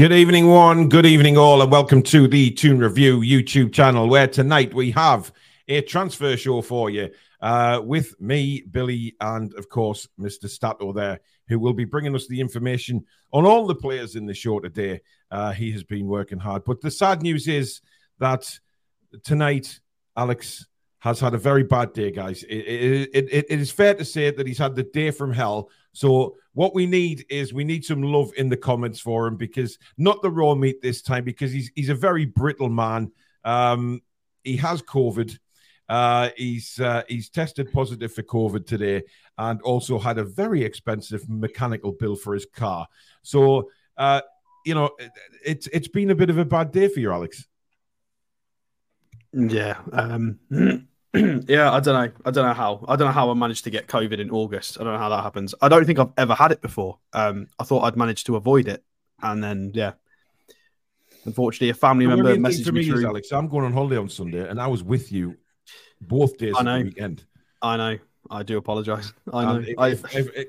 Good evening, one. Good evening, all, and welcome to the Toon Review YouTube channel, where tonight we have a transfer show for you uh, with me, Billy, and of course, Mr. Stato there, who will be bringing us the information on all the players in the show today. Uh, he has been working hard. But the sad news is that tonight, Alex has had a very bad day, guys. It, it, it, it is fair to say that he's had the day from hell. So what we need is we need some love in the comments for him because not the raw meat this time because he's he's a very brittle man. Um, he has COVID. Uh, he's uh, he's tested positive for COVID today, and also had a very expensive mechanical bill for his car. So uh, you know, it's it's been a bit of a bad day for you, Alex. Yeah, um, yeah. I don't know. I don't know how. I don't know how I managed to get COVID in August. I don't know how that happens. I don't think I've ever had it before. Um, I thought I'd managed to avoid it, and then yeah. Unfortunately, a family The member messaged for me, me through. Alex, I'm going on holiday on Sunday, and I was with you both days I of the know. weekend. I know. I do apologise. I know. If- I, if- if- if-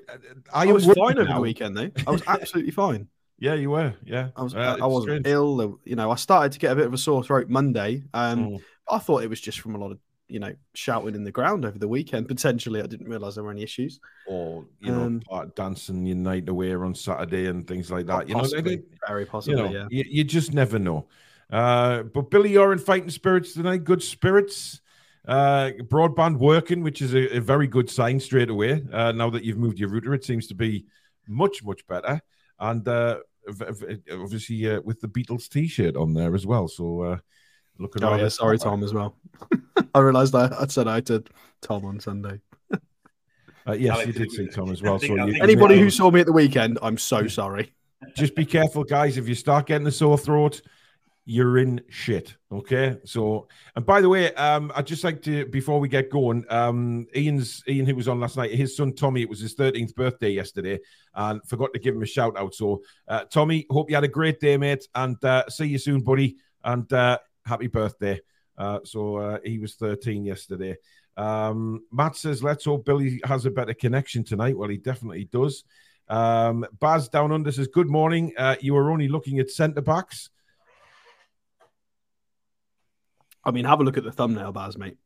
I I was fine over now. the weekend, though. I was absolutely fine. Yeah, you were. Yeah, I was. Uh, I strange. ill. You know, I started to get a bit of a sore throat Monday. Um, Mm. I thought it was just from a lot of you know shouting in the ground over the weekend. Potentially, I didn't realise there were any issues. or you know, Um, part dancing your night away on Saturday and things like that. You know, Possibly, they- very you know, yeah. you, you just never know. Uh, but Billy, you're in fighting spirits tonight. Good spirits. Uh, broadband working, which is a, a very good sign straight away. Uh, now that you've moved your router, it seems to be much much better. And uh, obviously uh, with the Beatles T-shirt on there as well. So uh, looking. Oh yeah, sorry. Tom, as well. I realised I, I said I to Tom on Sunday. Uh, yes, Alex, you did see Tom as well. I think- so you, Anybody who saw me at the weekend, I'm so sorry. just be careful, guys. If you start getting a sore throat, you're in shit. Okay. So, and by the way, um, I'd just like to before we get going, um, Ian's Ian, who was on last night, his son Tommy, it was his 13th birthday yesterday, and forgot to give him a shout out. So, uh, Tommy, hope you had a great day, mate, and uh, see you soon, buddy, and uh, happy birthday. Uh, so uh, he was 13 yesterday. Um, Matt says, let's hope Billy has a better connection tonight. Well, he definitely does. Um, Baz down under says, Good morning. Uh, you were only looking at centre backs. I mean, have a look at the thumbnail, Baz, mate.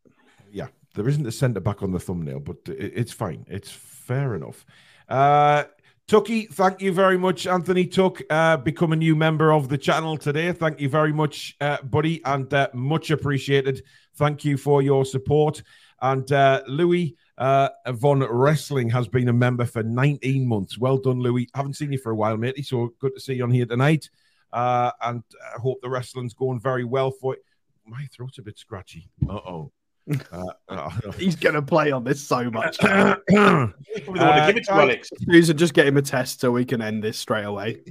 Yeah, there isn't a centre back on the thumbnail, but it's fine. It's fair enough. Uh, Tucky, thank you very much, Anthony Tuck. Uh, become a new member of the channel today. Thank you very much, uh, buddy, and uh, much appreciated. Thank you for your support. And uh, Louis uh, Von Wrestling has been a member for 19 months. Well done, Louis. Haven't seen you for a while, matey. So good to see you on here tonight. Uh, and I hope the wrestling's going very well for you. My throat's a bit scratchy. Uh oh. Uh, uh, He's gonna play on this so much. Probably the Uh, give it to Alex. Susan, just get him a test so we can end this straight away.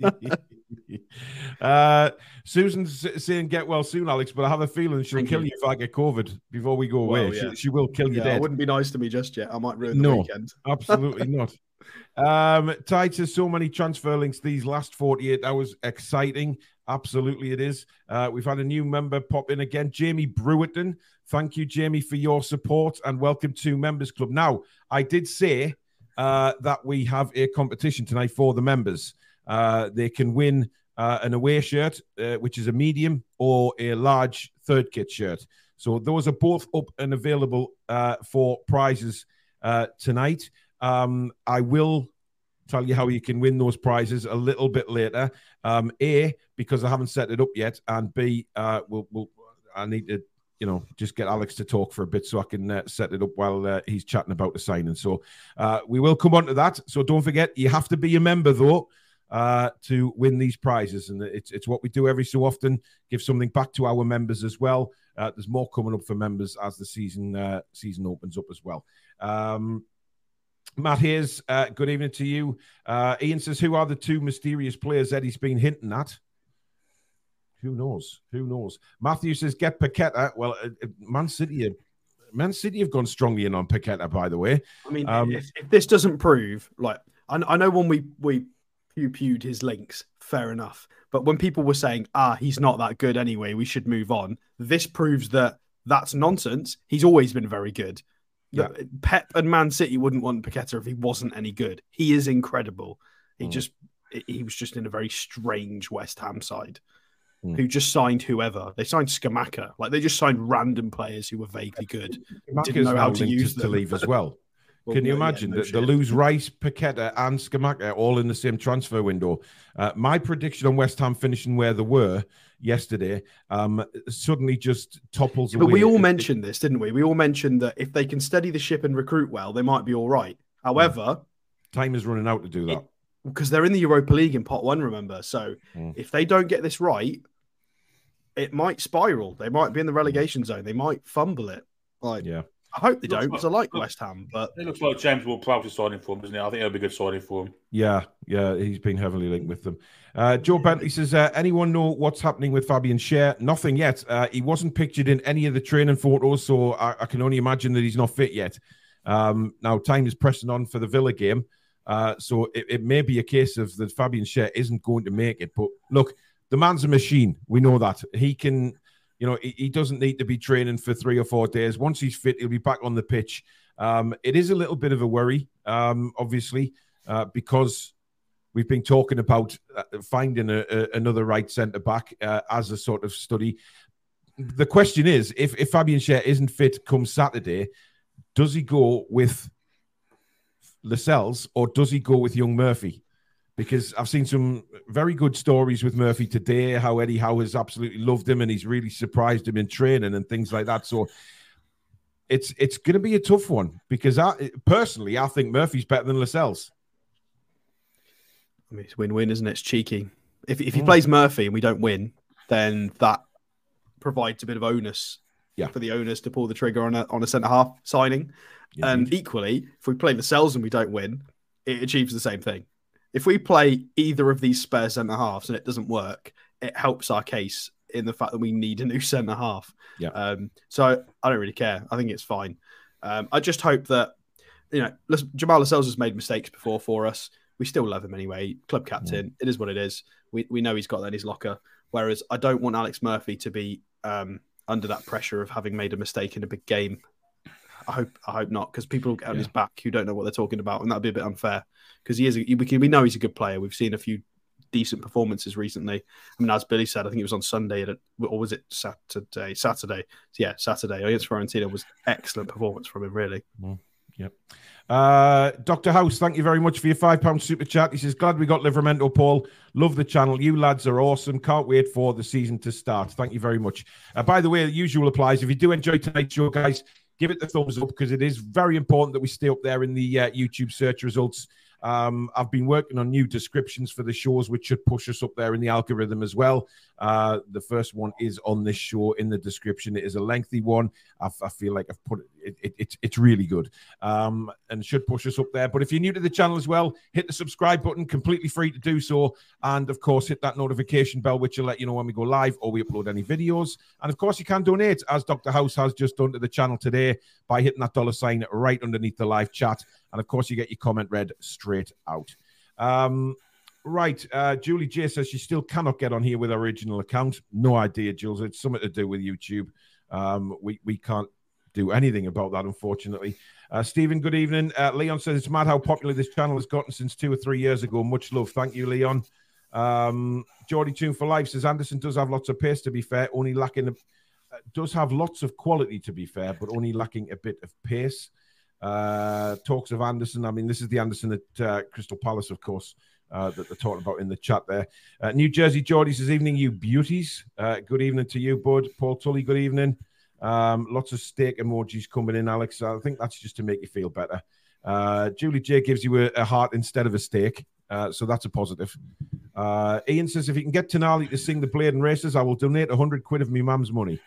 uh, Susan's saying get well soon, Alex, but I have a feeling she'll Thank kill you. you. if I get COVID before we go away. Well, she, yeah. she will kill you Yeah, dead. it wouldn't be nice to me just yet. I might ruin the No. weekend. Absolutely not. Um, Tide says so many transfer links these last 48 hours. Exciting. Absolutely, it is. Uh, we've had a new member pop in again, Jamie Brewerton. Thank you, Jamie, for your support and welcome to Members Club. Now, I did say uh, that we have a competition tonight for the members. Uh, they can win uh, an away shirt, uh, which is a medium, or a large third kit shirt. So those are both up and available uh, for prizes uh, tonight. Um, I will tell you how you can win those prizes a little bit later. Um, a because I haven't set it up yet, and B, uh, we'll, we'll I need to you know just get Alex to talk for a bit so I can uh, set it up while uh, he's chatting about the signing. So uh, we will come on to that. So don't forget, you have to be a member though. Uh, to win these prizes, and it's it's what we do every so often. Give something back to our members as well. Uh, there's more coming up for members as the season uh, season opens up as well. Um, Matt Hayes, good evening to you. Uh, Ian says, Who are the two mysterious players Eddie's been hinting at? Who knows? Who knows? Matthew says, Get Paqueta. Well, uh, uh, Man City, have- Man City have gone strongly in on Paqueta, by the way. I mean, Um, if, if this doesn't prove, like, I, I know when we we pew pewed his links, fair enough. But when people were saying, ah, he's not that good anyway, we should move on, this proves that that's nonsense. He's always been very good. Yeah. Pep and Man City wouldn't want Paqueta if he wasn't any good. He is incredible. He Mm. just he was just in a very strange West Ham side Hmm. who just signed whoever. They signed Scamacca. Like they just signed random players who were vaguely good. Didn't know how to use to them. leave as well. Well, Can you yeah, imagine no that they lose Rice, Paqueta, and Scamacca all in the same transfer window? Uh, my prediction on West Ham finishing where they were yesterday um, suddenly just topples But we all It- mentioned this, didn't we? We all mentioned that if they can steady the ship and recruit well, they might be all right. However, time is running out to do that. because they're in the Europa League in pot one, remember? So Mm. if they don't get this right, it might spiral. They might be in the relegation zone. They might fumble it. Like Yeah. I hope they don't because I like like- West Ham, but It looks like James will probably signing for him, doesn't it? I think it'll be a good signing for him. Yeah, yeah, he's been heavily linked with them. Uh, Joe Bentley says, uh, anyone know what's happening with Fabian Schär? Nothing yet. Uh, he wasn't pictured in any of the training photos, so I, I can only imagine that he's not fit yet. Um, now, time is pressing on for the Villa game, uh, so it, it may be a case of that Fabian Schär isn't going to make it. But look, the man's a machine. We know that he can. You know, he, he doesn't need to be training for three or four days. Once he's fit, he'll be back on the pitch. Um, it is a little bit of a worry, um, obviously, uh, because we've been talking about uh, finding a, a, another right centre back uh, as a sort of study. The question is, if, if Fabian Schär isn't fit come Saturday, does he go with Lascelles or does he go with young Murphy? Because I've seen some very good stories with Murphy today, how Eddie Howe has absolutely loved him and he's really surprised him in training and things like that. So it's it's going to be a tough one because I personally I think Murphy's better than Lascelles. I mean it's win-win, isn't it? It's cheeky. If if he Mm. plays Murphy and we don't win, then that provides a bit of onus Yeah. for the owners to pull the trigger on a on a centre half signing. And equally, if we play Lascelles and we don't win, it achieves the same thing. If we play either of these spare centre halves and it doesn't work, it helps our case in the fact that we need a new centre half. Yeah. Um, so I don't really care. I think it's fine. Um, I just hope that you know listen, Jamal Lascelles has made mistakes before for us. We still love him anyway. Club captain. It is what it is. We we know he's got that in his locker. Whereas I don't want Alex Murphy to be um, under that pressure of having made a mistake in a big game. I hope I hope not because people will get on Yeah. his back who don't know what they're talking about, and that'd be a bit unfair because he is. A, we, can, we know he's a good player. We've seen a few decent performances recently. I mean, as Billy said, I think it was on Sunday at, or was it Saturday? Saturday, yeah, Saturday against Fiorentina was excellent performance from him. Really, Uh, Dr. House, thank you very much for your five pound super chat. He says, Glad we got Livramento, Paul. Love the channel. You lads are awesome. Can't wait for the season to start. Thank you very much. Uh, by the way, the usual applies. If you do enjoy tonight's show, guys, give it the thumbs up because it is very important that we stay up there in the uh, YouTube search results. Um, I've been working on new descriptions for the shows, which should push us up there in the algorithm as well. Uh, the first one is on this show in the description. It is a lengthy one. I, I feel like I've put it, it, it, it's it's really good um, and should push us up there. But if you're new to the channel as well, hit the subscribe button, completely free to do so. And of course, hit that notification bell, which will let you know when we go live or we upload any videos. And of course, you can donate, as Dr. House has just done to the channel today by hitting that dollar sign right underneath the live chat. And of course, you get your comment read straight out. Um, right. Uh, Julie J says she still cannot get on here with her original account. No idea, Jules. It's something to do with YouTube. Um, we, we can't do anything about that, unfortunately. Uh, Stephen, good evening. Uh, Leon says it's mad how popular this channel has gotten since two or three years ago. Much love. Thank you, Leon. Um, Geordie Toon for Life says Anderson does have lots of pace, to be fair, only lacking, a, uh, does have lots of quality, to be fair, but only lacking a bit of pace. Uh, talks of Anderson. I mean, this is the Anderson at uh, Crystal Palace, of course, uh, that they're talking about in the chat there. Uh, New Jersey Geordie says, Evening, you beauties. Uh, good evening to you, bud. Paul Tully, good evening. Um, lots of steak emojis coming in, Alex. I think that's just to make you feel better. Uh, Julie J gives you a, a heart instead of a steak. Uh, so that's a positive. Uh, Ian says, if you can get Tonali to sing the Blaydon Races, I will donate 100 quid of me mum's money.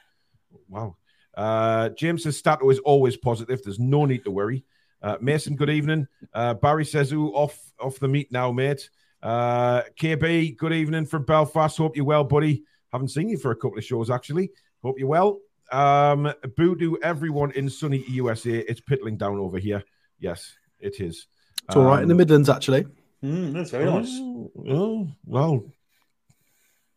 Wow. Uh, James says, Stato is always positive. There's no need to worry. Uh, Mason, good evening. Uh, Barry says, ooh, off, off the meat now, mate. Uh, KB, good evening from Belfast. Hope you're well, buddy. Haven't seen you for a couple of shows, actually. Hope you're well. Um, Voodoo, everyone in sunny USA. It's pittling down over here. Yes, it is. it's all right in the Um, Midlands actually. Mm, that's very nice. Oh, oh, well,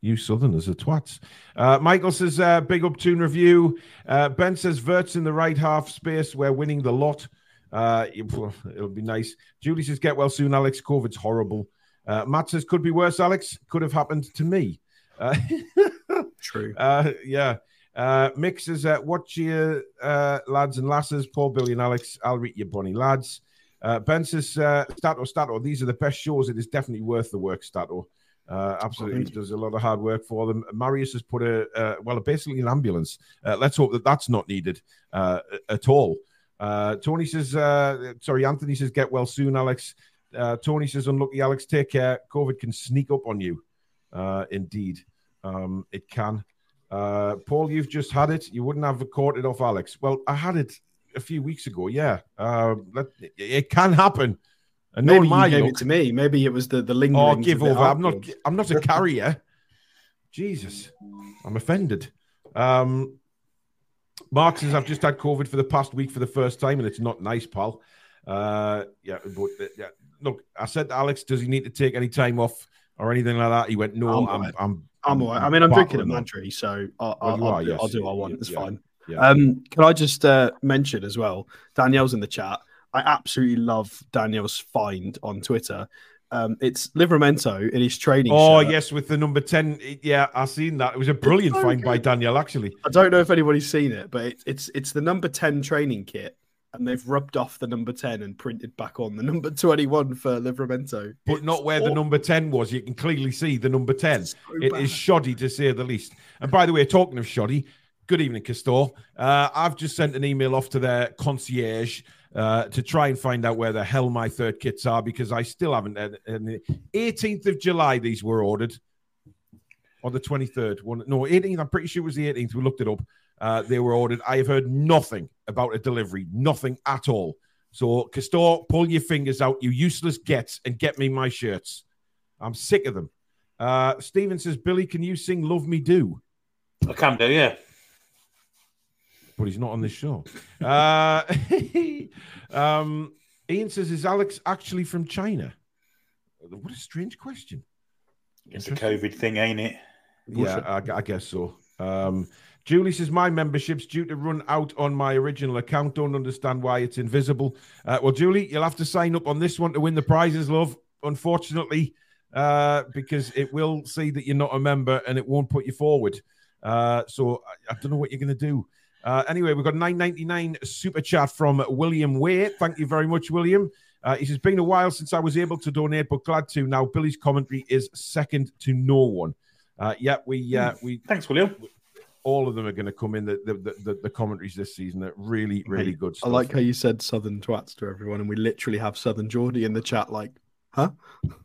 you Southerners are twats. Uh, Michael says, uh, big up toon review. Uh, ben says, Wirtz in the right half space. We're winning the lot. Uh, it'll be nice. Julie says, get well soon, Alex. COVID's horrible. Uh, Matt says, could be worse, Alex. Could have happened to me. Uh, True. uh, yeah. Uh, Mick says, uh, watch your uh, lads and lasses, Poor Billy, and Alex. I'll read your bunny lads. Uh, ben says, uh, Stato, Stato, these are the best shows. It is definitely worth the work, Stato. Uh, absolutely, he does a lot of hard work for them. Marius has put a, uh, well, basically an ambulance. Uh, let's hope that that's not needed uh, at all. Uh, Tony says, uh, sorry, Anthony says, get well soon, Alex. Uh, Tony says, unlucky, Alex, take care. COVID can sneak up on you. Uh, indeed, um, it can. Uh, Paul, you've just had it. You wouldn't have caught it off Alex. Well, I had it a few weeks ago. Yeah, uh, let, it can happen. And Maybe my you gave luck- it to me. Maybe it was the the lingering. Oh, give over. I'm not. I'm not a carrier. Jesus, I'm offended. Um, Mark says I've just had COVID for the past week for the first time, and it's not nice, pal. Uh, yeah, but uh, yeah. Look, I said to Alex, does he need to take any time off or anything like that? He went, no. I'm I'm. I'm. I'm all right. I mean, I'm drinking a. Madry, so I'll, Well, I'll, I'll, are, do, yes. I'll do what I want. Yeah, It's yeah. fine. Yeah. Um, can I just uh, mention as well? Danielle's in the chat. I absolutely love Daniel's find on Twitter. Um, it's Livramento in his training. Oh shirt. yes, with the number ten. Yeah, I've seen that. It was a brilliant so find by. Daniel. Actually, I don't know if anybody's seen it, but it, it's it's the number ten training kit, and they've rubbed off the number ten and printed back on the number twenty one for Livramento. but It's not where the number ten was. You can clearly see the number ten. So It bad. is shoddy to say the least. And by the way, talking of shoddy, good evening, Castore. Uh, I've just sent an email off to their concierge uh, to try and find out where the hell my third kits are because I still haven't. And the 18th of July, these were ordered. on the 23rd. One, no, 18th. I'm pretty sure it was the 18th. We looked it up. Uh, they were ordered. I have heard nothing about a delivery, nothing at all. So, Castore, pull your fingers out, you useless gets, and get me my shirts. I'm sick of them. Uh, Steven says, Billy, can you sing Love Me Do? I can do, yeah. But he's not on this show. Uh, um, Ian says, Is Alex actually from China? What a strange question. It's a COVID thing, ain't it? Yeah, I, I guess so. Um, Julie says, My membership's due to run out on my original account. Don't understand why it's invisible. Uh, well, Julie, you'll have to sign up on this one to win the prizes, love. Unfortunately, uh, because it will see that you're not a member and it won't put you forward. Uh, so I, I don't know what you're going to do. Uh, anyway, we've got 9.99 super chat from William Way. Thank you very much, William. Uh, he says, been a while since I was able to donate, but glad to. Now, Billy's commentary is second to no one. Uh, yeah, we uh, we Thanks, William. all of them are going to come in the the, the the commentaries this season. Are really really good I like how you said Southern twats to everyone, and we literally have Southern Geordie in the chat. Like, huh?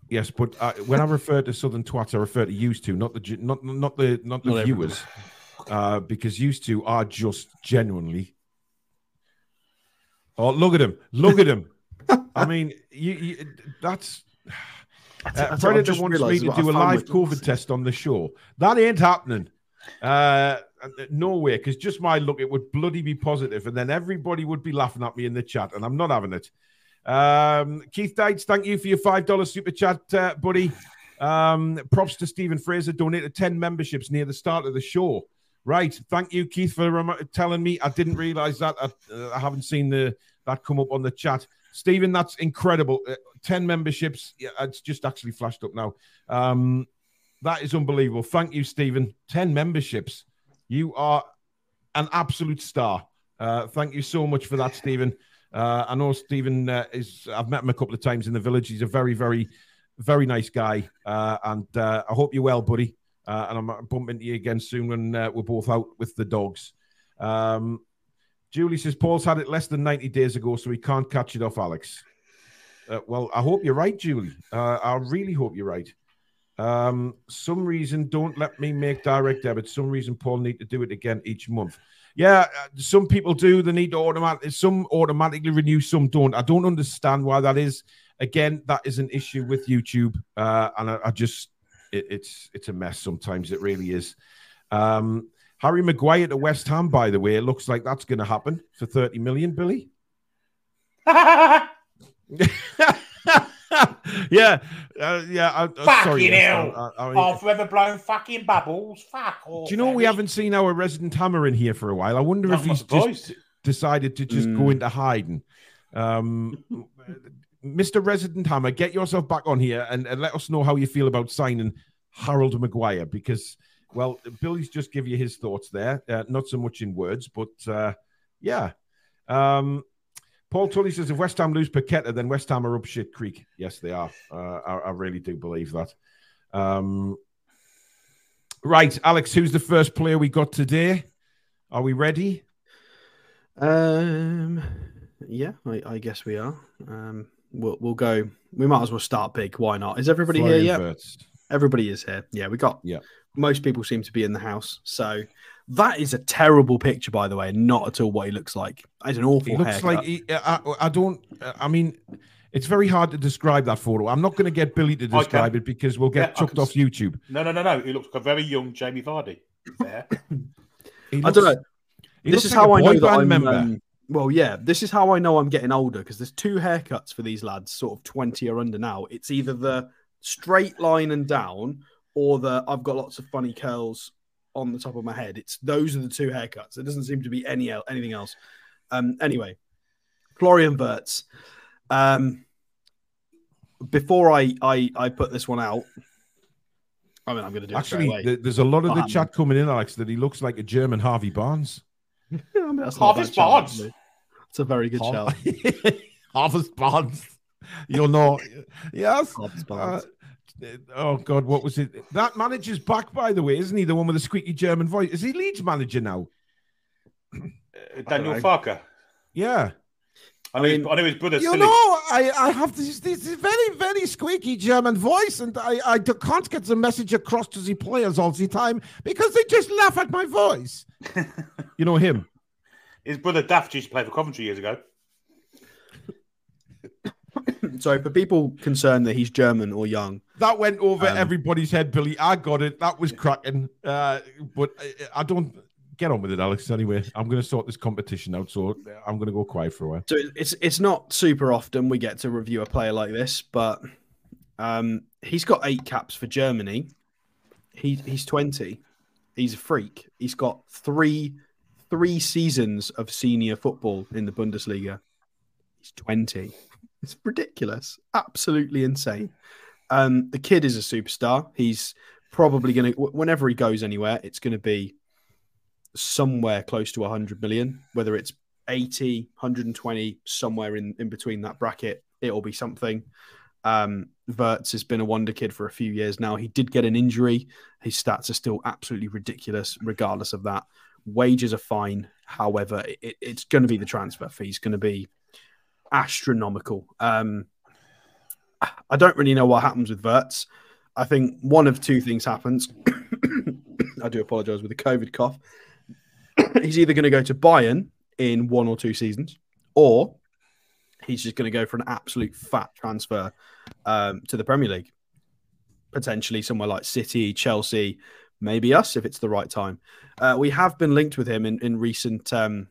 yes, but uh, when I refer to Southern twats, I refer to used to, not the ju- not not the not the Not everyone. Uh, because used to are just genuinely. Oh, look at him! Look at him! I mean, you, you that's. Uh, Predator just wants me to do a live COVID test on the show. That ain't happening. Uh, no way, because just my look, it would bloody be positive, and then everybody would be laughing at me in the chat, and I'm not having it. Um, Keith Dites, thank you for your five dollar super chat, uh, buddy. Um, props to Stephen Fraser, donated ten memberships near the start of the show. Right, thank you, Keith, for telling me. I didn't realize that. I, uh, I haven't seen the that come up on the chat. Stephen, that's incredible. Uh, 10 memberships. Yeah, it's just actually flashed up now. Um, that is unbelievable. Thank you, Stephen. 10 memberships. You are an absolute star. Uh, thank you so much for that, Stephen. Uh, I know Stephen uh, is, I've met him a couple of times in the village. He's a very, very, very nice guy. Uh, and uh, I hope you're well, buddy. Uh, and I'm bumping into you again soon when uh, we're both out with the dogs. Um, Julie says Paul's had it less than 90 days ago, so he can't catch it off Alex. Uh, well, I hope you're right, Julie. Uh, I really hope you're right. Um, some reason don't let me make direct debit. Some reason Paul need to do it again each month. Yeah, uh, some people do. They need to automatic. Some automatically renew, some don't. I don't understand why that is. Again, that is an issue with YouTube, uh, and I, I just it, it's it's a mess. Sometimes it really is. Um, Harry Maguire to West Ham, by the way, it looks like that's going to happen for 30 million, Billy. yeah, uh, yeah. I, uh, Fucking sorry, West hell. Ham. I- I mean, oh, forever blown fucking bubbles. Fuck off. do you know we haven't seen our resident hammer in here for a while? I wonder No, if he's just surprised. decided to just go Mm. into hiding. Um, Mr. Resident Hammer, get yourself back on here and, and let us know how you feel about signing Harold Maguire because, well, Billy's just give you his thoughts there. Uh, not so much in words, but uh, yeah. Um, Paul Tully says if West Ham lose Paqueta, then West Ham are up shit creek. Yes, they are. Uh, I, I, really do believe that. Um, right, Alex, who's the first player we got today? Are we ready? Um, yeah, I, I guess we are. Um, we'll we'll go. We might as well start big. Why not? Is everybody here yet? Everybody is here. Yeah, we got. Yeah. Most people seem to be in the house. So that is a terrible picture, by the way, not at all what he looks like. It's an awful. He looks haircut. like he, I, I don't. I mean, it's very hard to describe that photo. I'm not going to get Billy to describe it because we'll get yeah, chucked off YouTube. No, no, no, no. He looks like a very young Jamie Vardy. There. looks, I don't know. This is like how I know that I'm. Um, well, yeah, this is how I know I'm getting older because there's two haircuts for these lads, sort of 20 or under now. It's either the straight line and down, or the I've got lots of funny curls on the top of my head. It's those are the two haircuts. It doesn't seem to be any anything else. Um, anyway, Florian Wirtz. Um, before I, I I put this one out, I mean I'm going to do actually. there's a lot of the chat coming in, Alex, that he looks like a German Harvey Barnes. I mean, Harvey Barnes. It's a very good show. Harvey Barnes. You'll know. Yes. Uh, oh God, what was it? That manager's back, by the way, isn't he? The one with the squeaky German voice. Is he Leeds manager now? Uh, Daniel Farke. Yeah. I, mean, I know his brother. You silly. know, I, I have this, this very, very squeaky German voice, and I, I can't get the message across to the players all the time because they just laugh at my voice. you know him. His brother Daft used to play for Coventry years ago. so for people concerned that he's German or young, that went over um, everybody's head, Billy. I got it. That was cracking. Uh, but I, I, don't get on with it, Alex. Anyway, I'm going to sort this competition out, so I'm going to go quiet for a while. So it's it's not super often we get to review a player like this, but um, he's got eight caps for Germany. He he's 20. He's a freak. He's got three three seasons of senior football in the Bundesliga. He's 20. It's ridiculous. Absolutely insane. Um, the kid is a superstar. He's probably going to, whenever he goes anywhere, it's going to be somewhere close to 100 million, whether it's 80, 120, somewhere in, in between that bracket, it'll be something. Um, Wirtz has been a wonder kid for a few years now. He did get an injury. His stats are still absolutely ridiculous, regardless of that. Wages are fine. However, it, it's going to be the transfer fee. It's going to be astronomical. Um, I don't really know what happens with Wirtz. I think one of two things happens. I do apologize with the COVID cough. he's either going to go to Bayern in one or two seasons, or he's just going to go for an absolute fat transfer um, to the Premier League. Potentially somewhere like City, Chelsea, maybe us if it's the right time. Uh, we have been linked with him in, in recent, um,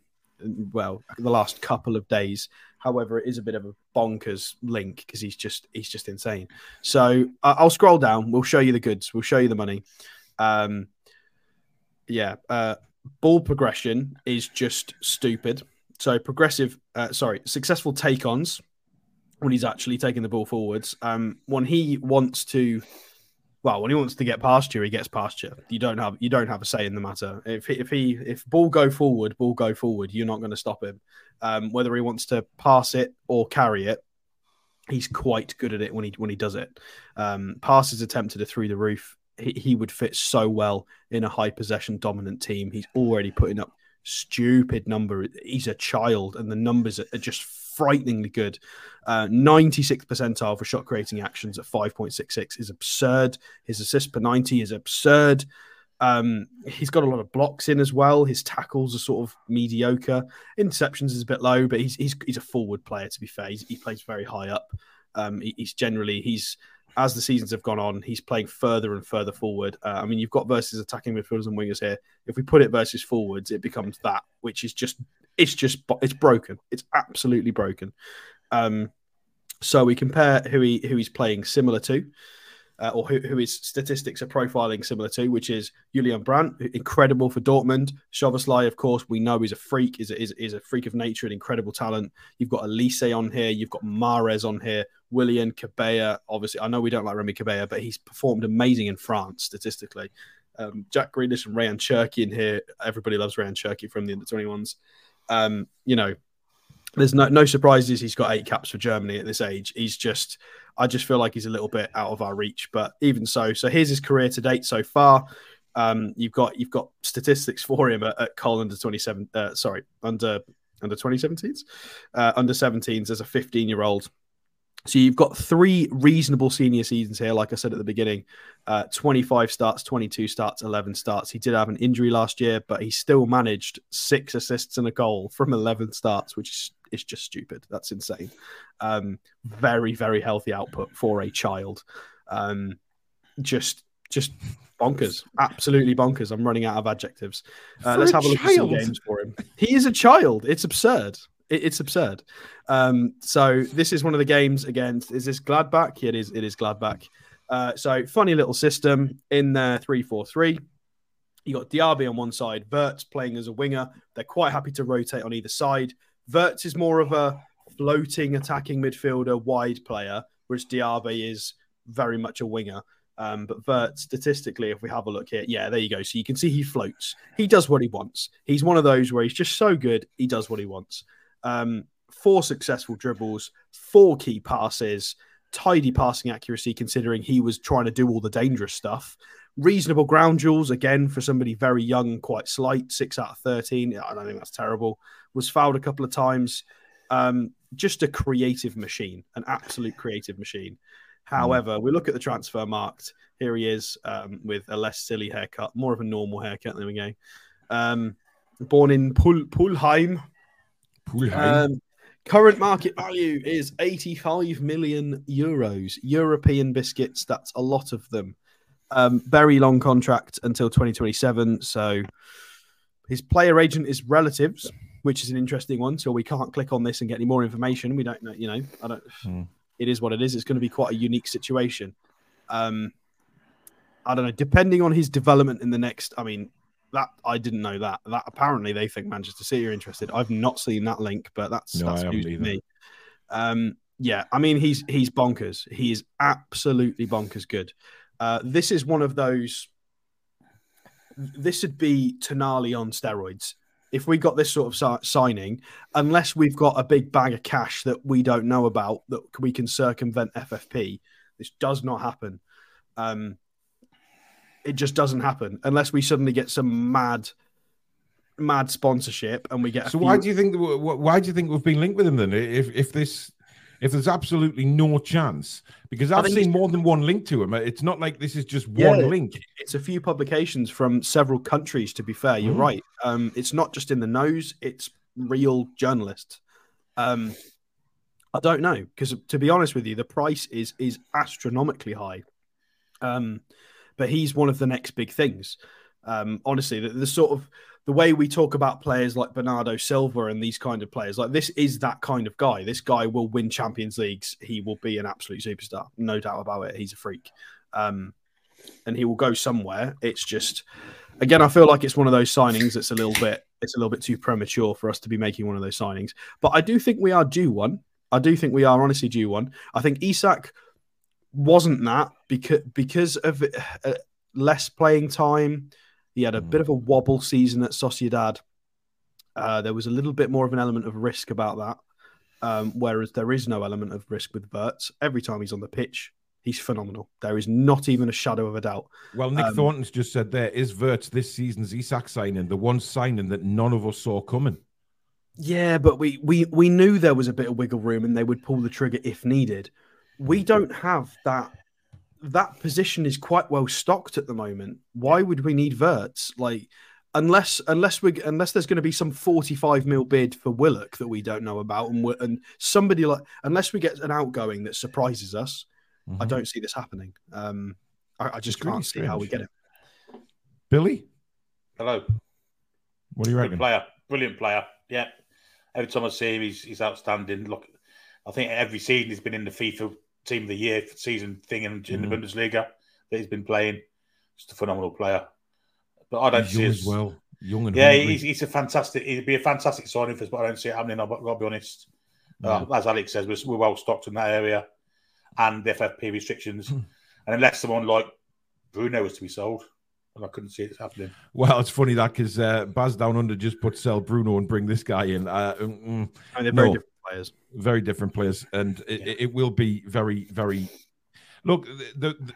well, the last couple of days. However, it is a bit of a bonkers link because he's just he's just insane. So uh, I'll scroll down. We'll show you the goods. We'll show you the money. Um, yeah, uh, ball progression is just stupid. So progressive, uh, sorry, successful take-ons when he's actually taking the ball forwards. Um, when he wants to well, when he wants to get past you, he gets past you. You don't have you don't have a say in the matter. If he, if he if ball go forward, ball go forward. You're not going to stop him. Um, whether he wants to pass it or carry it, he's quite good at it when he when he does it. Um, passes attempted are through the roof. He, would fit so well in a high possession dominant team. He's already putting up stupid number. He's a child, and the numbers are just frighteningly good. Uh, 96th percentile for shot creating actions at 5.66 is absurd. His assist per 90 is absurd. Um, he's got a lot of blocks in as well. His tackles are sort of mediocre. Interceptions is a bit low, but he's he's, he's a forward player. To be fair, he's, he plays very high up. Um, he, he's generally he's as the seasons have gone on, he's playing further and further forward. Uh, I mean, you've got versus attacking midfielders and wingers here. If we put it versus forwards, it becomes that, which is just it's just it's broken. It's absolutely broken. Um, so we compare who he who he's playing similar to. uh, or who, who his statistics are profiling similar to, which is Julian Brandt, incredible for Dortmund. Szoboszlai, of course, we know is a freak, is a, is, is a freak of nature and incredible talent. You've got Olise on here, you've got Mahrez on here, Willian Cabella. Obviously, I know we don't like Remy Cabella, but he's performed amazing in France statistically. Um, Jack Grealish and Rayan Cherki in here. Everybody loves Rayan Cherki from the under 21s. Um, you know, there's no no surprises. He's got eight caps for Germany at this age. He's just, I just feel like he's a little bit out of our reach. But even so, so here's his career to date so far. Um, you've got you've got statistics for him at, at Cole under 27. Uh, sorry, under under 2017s, uh, under 17s as a 15 year old. So you've got three reasonable senior seasons here, like I said at the beginning. Uh, 25 starts, 22 starts, 11 starts. He did have an injury last year, but he still managed six assists and a goal from 11 starts, which is, is just stupid. That's insane. Um, very, very healthy output for a child. Um, just, just bonkers. Absolutely bonkers. I'm running out of adjectives. Uh, let's have a look child. at some games for him. He is a child. It's absurd it, it's absurd. Um, so this is one of the games against. Is this Gladbach? It is. It is Gladbach. Uh, so funny little system in there, three four three. You got Diaby on one side, Wirtz playing as a winger. They're quite happy to rotate on either side. Wirtz is more of a floating attacking midfielder, wide player, whereas Diaby is very much a winger. Um, but Wirtz, statistically, if we have a look here, yeah, there you go. So you can see he floats. He does what he wants. He's one of those where he's just so good, he does what he wants. Um, four successful dribbles, four key passes, tidy passing accuracy considering he was trying to do all the dangerous stuff. Reasonable ground jewels, again, for somebody very young, quite slight, six out of 13. I don't think that's terrible. Was fouled a couple of times. Um, just a creative machine, an absolute creative machine. However, we look at the Transfermarkt. Here he is um, with a less silly haircut, more of a normal haircut. There we go. Um, born in Pul- Pulheim, um, current market value is 85 million euros. European biscuits, that's a lot of them. Um, very long contract until 2027. So his player agent is relatives, which is an interesting one. So we can't click on this and get any more information. We don't know, you know, I don't, hmm. it is what it is. It's going to be quite a unique situation. Um, I don't know, depending on his development in the next, I mean, that I didn't know that. That apparently they think Manchester City are interested. I've not seen that link, but that's no, that's news to me. Um, yeah, I mean he's he's bonkers. He is absolutely bonkers good. Uh, this is one of those. This would be Tonali on steroids. If we got this sort of signing, unless we've got a big bag of cash that we don't know about that we can circumvent FFP, this does not happen. Um, it just doesn't happen unless we suddenly get some mad mad sponsorship and we get so few... why do you think why do you think we've been linked with him then? If if this if there's absolutely no chance because i've seen more than one link to him it's not like this is just yeah, one link. It's a few publications from several countries to be fair you're mm. right. Um it's not just in the nose it's real journalists. Um i don't know because to be honest with you the price is is astronomically high. Um but he's one of the next big things. Um, honestly, the, the, sort of the way we talk about players like Bernardo Silva and these kind of players, like this is that kind of guy. This guy will win Champions Leagues. He will be an absolute superstar, no doubt about it. He's a freak, um, and he will go somewhere. It's just, again, I feel like it's one of those signings that's a little bit, it's a little bit too premature for us to be making one of those signings. But I do think we are due one. I do think we are honestly due one. I think Isak wasn't that because because of uh, less playing time. He had a mm. bit of a wobble season at Sociedad. Uh, there was a little bit more of an element of risk about that, um, whereas there is no element of risk with Wirtz. Every time he's on the pitch, he's phenomenal. There is not even a shadow of a doubt. Well, Nick um, Thornton's just said there is Wirtz this season's Isak signing, the one signing that none of us saw coming. Yeah, but we we we knew there was a bit of wiggle room and they would pull the trigger if needed we don't have that. That position is quite well stocked at the moment. Why would we need Wirtz? Like, unless unless we unless there's going to be some 45 mil bid for Willock that we don't know about, and and somebody like unless we get an outgoing that surprises us, mm-hmm. I don't see this happening. Um, I, I just it's can't really see how we get it. Billy, hello. What do you reckon? Good player, brilliant player. Yeah, every time I see him, he's, he's outstanding. Look, I think every season he's been in the FIFA team of the year season thing in, in Mhm. the Bundesliga that he's been playing. Just a phenomenal player. But I don't He's see young as well. Young and Yeah, he's, he's a fantastic. He'd be a fantastic signing for us, but I don't see it happening. I've got to be honest. Uh, as Alex says, we're, we're well stocked in that area, and the FFP restrictions. Hmm. and unless someone like Bruno was to be sold, and I couldn't see it happening. Well, it's funny that because uh, Baz Down Under just put sell Bruno and bring this guy in. Uh, mm, mm, And they're very No. Players. very different players, and it, Yeah. it will be very, very. Look, the, the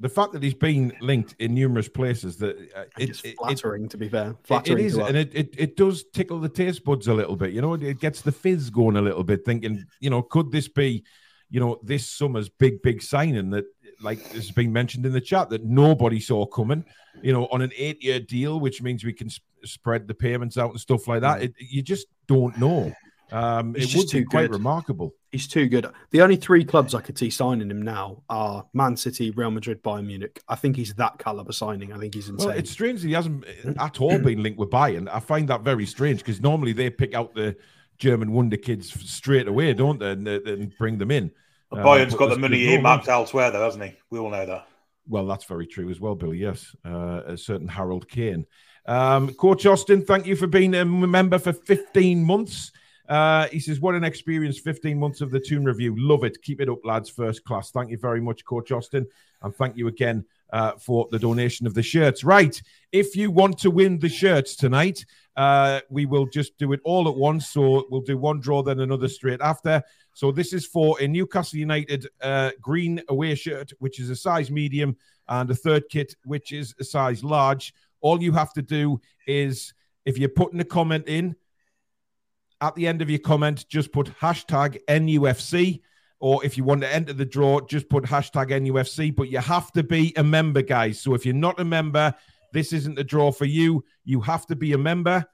the fact that he's been linked in numerous places that uh, It's it, it, flattering, to be fair. Flattering it is, and it, it it does tickle the taste buds a little bit. You know, it gets the fizz going a little bit. Thinking, you know, could this be, you know, this summer's big, big signing that, like has been mentioned in the chat, that nobody saw coming. You know, on an eight-year deal, which means we can sp- spread the payments out and stuff like that. It, you just don't know. Um, It's it just would be too quite good. remarkable. He's too good. The only three clubs I could see signing him now are Man City, Real Madrid, Bayern Munich. I think he's that caliber signing. I think he's insane. Well, it's strange that he hasn't at all been linked with Bayern. I find that very strange because normally they pick out the German wonder kids straight away, don't they, and, and bring them in. But Uh, Bayern's but got the money there's no earmarked elsewhere, though, hasn't he? We all know that. Well, that's very true as well, Billy. Yes, uh, a certain Harold Kane. Um, Coach Austin, thank you for being a member for 15 months. Uh, he says, What an experience, 15 months of the Toon Review. Love it. Keep it up, lads. First class. Thank you very much, Coach Austin. And thank you again uh, for the donation of the shirts. Right. If you want to win the shirts tonight, uh, we will just do it all at once. So we'll do one draw, then another straight after. So this is for a Newcastle United uh, green away shirt, which is a size medium, and a third kit, which is a size large. All you have to do is, if you're putting a comment in, at the end of your comment, just put hashtag NUFC. Or if you want to enter the draw, just put hashtag NUFC. But you have to be a member, guys. So if you're not a member, this isn't the draw for you. You have to be a member,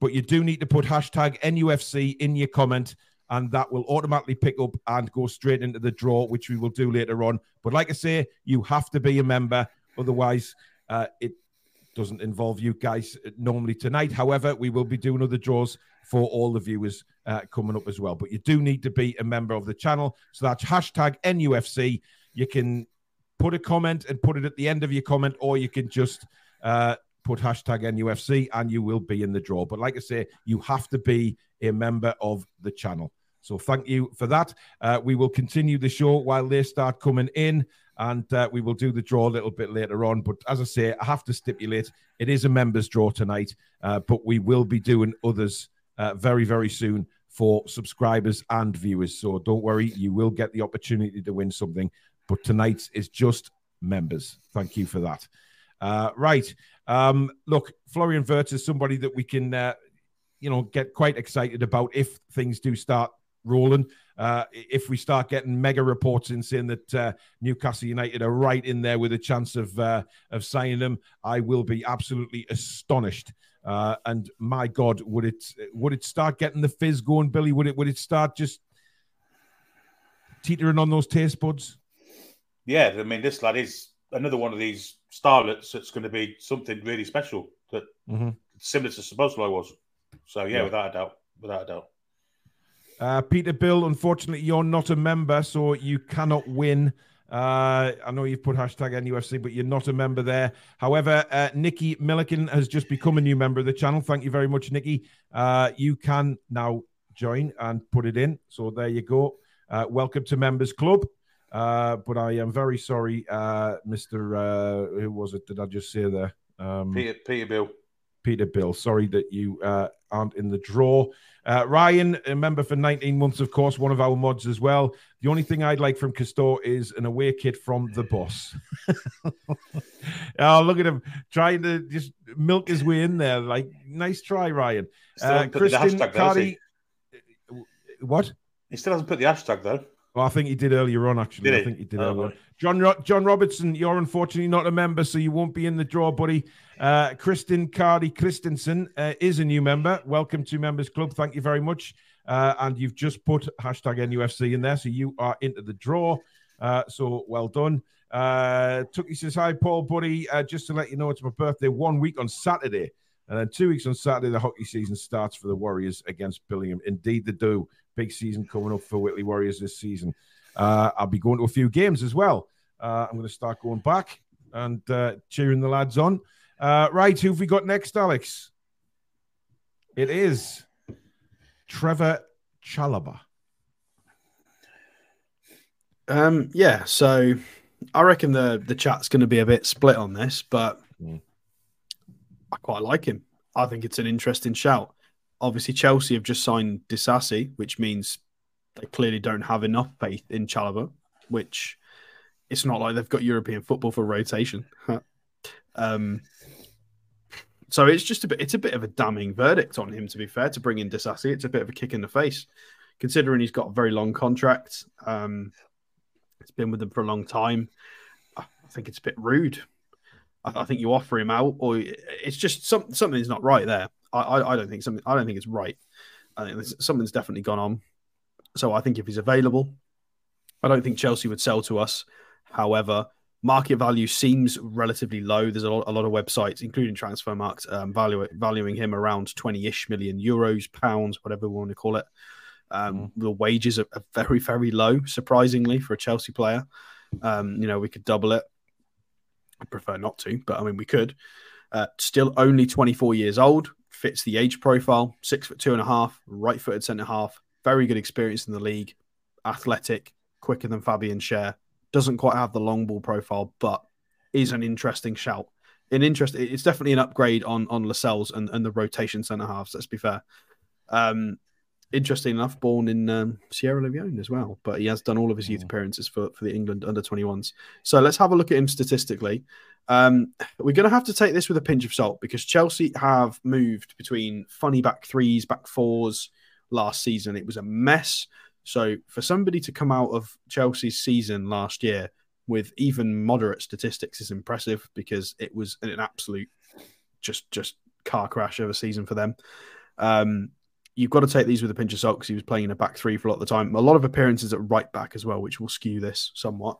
but you do need to put hashtag NUFC in your comment, and that will automatically pick up and go straight into the draw, which we will do later on. But like I say, you have to be a member. Otherwise, uh, it doesn't involve you guys normally tonight. However, we will be doing other draws for all the viewers uh, coming up as well. But you do need to be a member of the channel. So that's hashtag NUFC. You can put a comment and put it at the end of your comment, or you can just uh, put hashtag NUFC and you will be in the draw. But like I say, you have to be a member of the channel. So thank you for that. Uh, we will continue the show while they start coming in and uh, we will do the draw a little bit later on. But as I say, I have to stipulate it is a members draw tonight, uh, but we will be doing others uh, very, very soon for subscribers and viewers. So don't worry, you will get the opportunity to win something. But tonight's is just members. Thank you for that. Uh, right. Um, look, Florian Wirtz is somebody that we can, uh, you know, get quite excited about if things do start rolling. Uh, if we start getting mega reports in saying that uh, Newcastle United are right in there with a chance of uh, of signing them, I will be absolutely astonished. Uh, and my God, would it would it start getting the fizz going, Billy? Would it would it start just teetering on those taste buds? Yeah, I mean, this lad is another one of these starlets that's going to be something really special that Mhm. similar to Szoboszlai was. So yeah, Yeah. without a doubt, without a doubt. Uh, Peter Bill, unfortunately, you're not a member, so you cannot win. Uh, I know you've put hashtag NUFC, but you're not a member there. However, uh, Nikki Milliken has just become a new member of the channel. Thank you very much, Nikki. Uh, you can now join and put it in. So there you go. Uh, welcome to Members Club. Uh, but I am very sorry, uh, Mr. Uh, who was it? Did I just say there? Um, Peter, Peter Bill. Peter Bill. Sorry that you uh, aren't in the draw. Uh, Ryan, a member for 19 months, of course, one of our mods as well. The only thing I'd like from Castore is an away kit from the boss. oh, look at him trying to just milk his way in there. Like, nice try, Ryan. Uh, the hashtag though, has he? Cardi. What? He still hasn't put the hashtag though. Well, I think he did earlier on, actually. Did I think he did Oh, earlier on. John Ro- John Robertson, you're unfortunately not a member, so you won't be in the draw, buddy. Uh, Kristen Cardi Christensen uh, is a new member. Welcome to Members Club. Thank you very much. Uh, and you've just put hashtag NUFC in there, so you are into the draw. Uh, so well done. Uh, Tookie says, Hi, Paul, buddy. Uh, just to let you know, it's my birthday one week on Saturday. And then two weeks on Saturday, the hockey season starts for the Warriors against Billingham. Indeed, they do. Big season coming up for Whitley Warriors this season. Uh, I'll be going to a few games as well. Uh, I'm going to start going back and uh, cheering the lads on. Uh, right, who've we got next, Alex? It is Trevor Chalobah. Um, yeah, so I reckon the the chat's going to be a bit split on this, but Mm. I quite like him. I think it's an interesting shout. Obviously, Chelsea have just signed Disasi, which means they clearly don't have enough faith in Chalobah, which it's not like they've got European football for rotation. um, so it's just a bit it's a bit of a damning verdict on him, to be fair, to bring in Disasi. It's a bit of a kick in the face, considering he's got a very long contract. Um, it's been with them for a long time. I think it's a bit rude. I, I think you offer him out, or it's just some, something's not right there. I, I, I don't think something. I don't think it's right. I think something's definitely gone on. So I think if he's available, I don't think Chelsea would sell to us. However, market value seems relatively low. There's a lot, a lot of websites, including Transfermarkt, um, value, valuing him around 20-ish million euros, pounds, whatever we want to call it. Um, The wages are, are very, very low, surprisingly, for a Chelsea player. Um, you know, we could double it. I prefer not to, but I mean, we could. Uh, still only 24 years old, fits the age profile, six foot two and a half, right footed centre half, very good experience in the league, athletic, quicker than Fabian Schär. Doesn't quite have the long ball profile, but is an interesting shout. An interest. It's definitely an upgrade on on Lascelles and, and the rotation centre halves. Let's be fair. Um, interesting enough, born in um, Sierra Leone as well, but he has done all of his youth appearances for, for the England under 21s. So let's have a look at him statistically. Um, we're going to have to take this with a pinch of salt because Chelsea have moved between funny back threes, back fours last season. It was a mess. So for somebody to come out of Chelsea's season last year with even moderate statistics is impressive because it was an absolute just just car crash of a season for them. Um, you've got to take these with a pinch of salt because he was playing in a back three for a lot of the time. A lot of appearances at right back as well, which will skew this somewhat.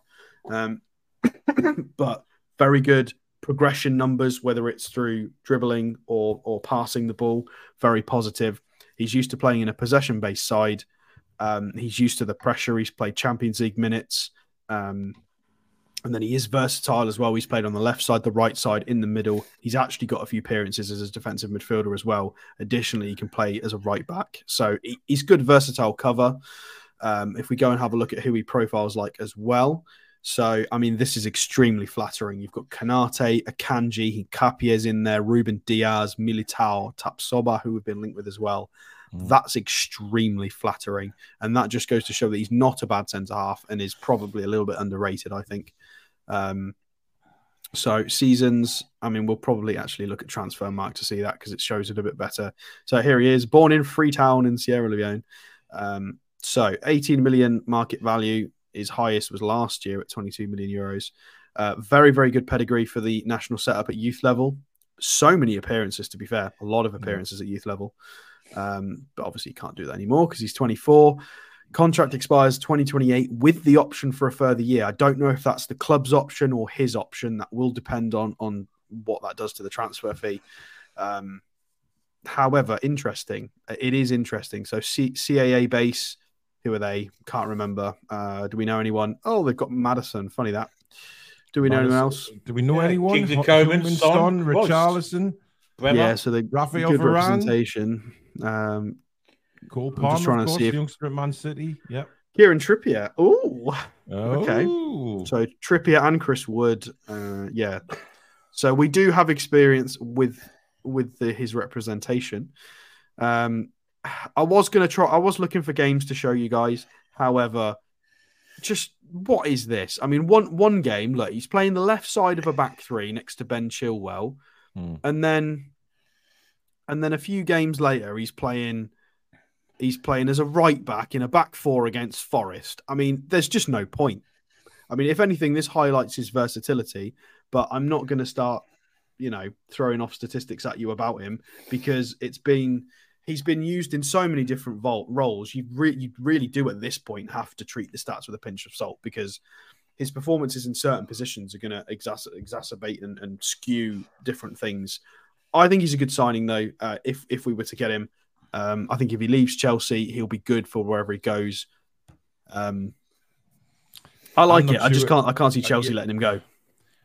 Um, but very good progression numbers, whether it's through dribbling or or passing the ball, very positive. He's used to playing in a possession based side. Um, he's used to the pressure. He's played Champions League minutes. Um, and then he is versatile as well. He's played on the left side, the right side, in the middle. He's actually got a few appearances as a defensive midfielder as well. Additionally, he can play as a right back. So he's good, versatile cover. Um, if we go and have a look at who he profiles like as well. So, I mean, this is extremely flattering. You've got Konaté, Akanji, Hincapié in there, Rúben Dias, Militao, Tapsoba, who we've been linked with as well. Mm. That's extremely flattering. And that just goes to show that he's not a bad centre half and is probably a little bit underrated, I think. Um, so seasons, I mean, we'll probably actually look at Transfermarkt to see that because it shows it a bit better. So here he is, born in Freetown in Sierra Leone. Um, so 18 million market value. His highest was last year at 22 million euros. Uh, very, very good pedigree for the national setup at youth level. So many appearances, to be fair, a lot of appearances at youth level. Um, but obviously, he can't do that anymore because he's 24. Contract expires 2028 with the option for a further year. I don't know if that's the club's option or his option. That will depend on on what that does to the transfer fee. Um, however, interesting. It is interesting. So C- CAA base. Who are they? Can't remember. Uh, do we know anyone? Oh, they've got Maddison. Funny that. Do we know anyone else? Do we know Yeah, anyone? Kingsley Ho- Coman, Son, Son, Richarlison, Bremer. Yeah, so they Raphael good Varane, representation. Um, Cole just trying of to course, see if- youngster at Man City. Yep. Kieran Trippier. Oh, Okay. So Trippier and Chris Wood, uh, yeah. So we do have experience with with the, his representation. Um, I was gonna try. I was looking for games to show you guys. However, just what is this? I mean, one one game. Look, he's playing the left side of a back three next to Ben Chilwell, Hmm. and then and then a few games later, he's playing. He's playing as a right back in a back four against Forest. I mean, there's just no point. I mean, if anything, this highlights his versatility, but I'm not going to start, you know, throwing off statistics at you about him because it's been he's been used in so many different vol- roles. You, re- you really do at this point have to treat the stats with a pinch of salt because his performances in certain positions are going to exacer- exacerbate and, and skew different things. I think he's a good signing though. Uh, if if we were to get him, um, I think if he leaves Chelsea, he'll be good for wherever he goes. Um, I like it. I just can't. I can't see Chelsea uh, yeah. letting him go.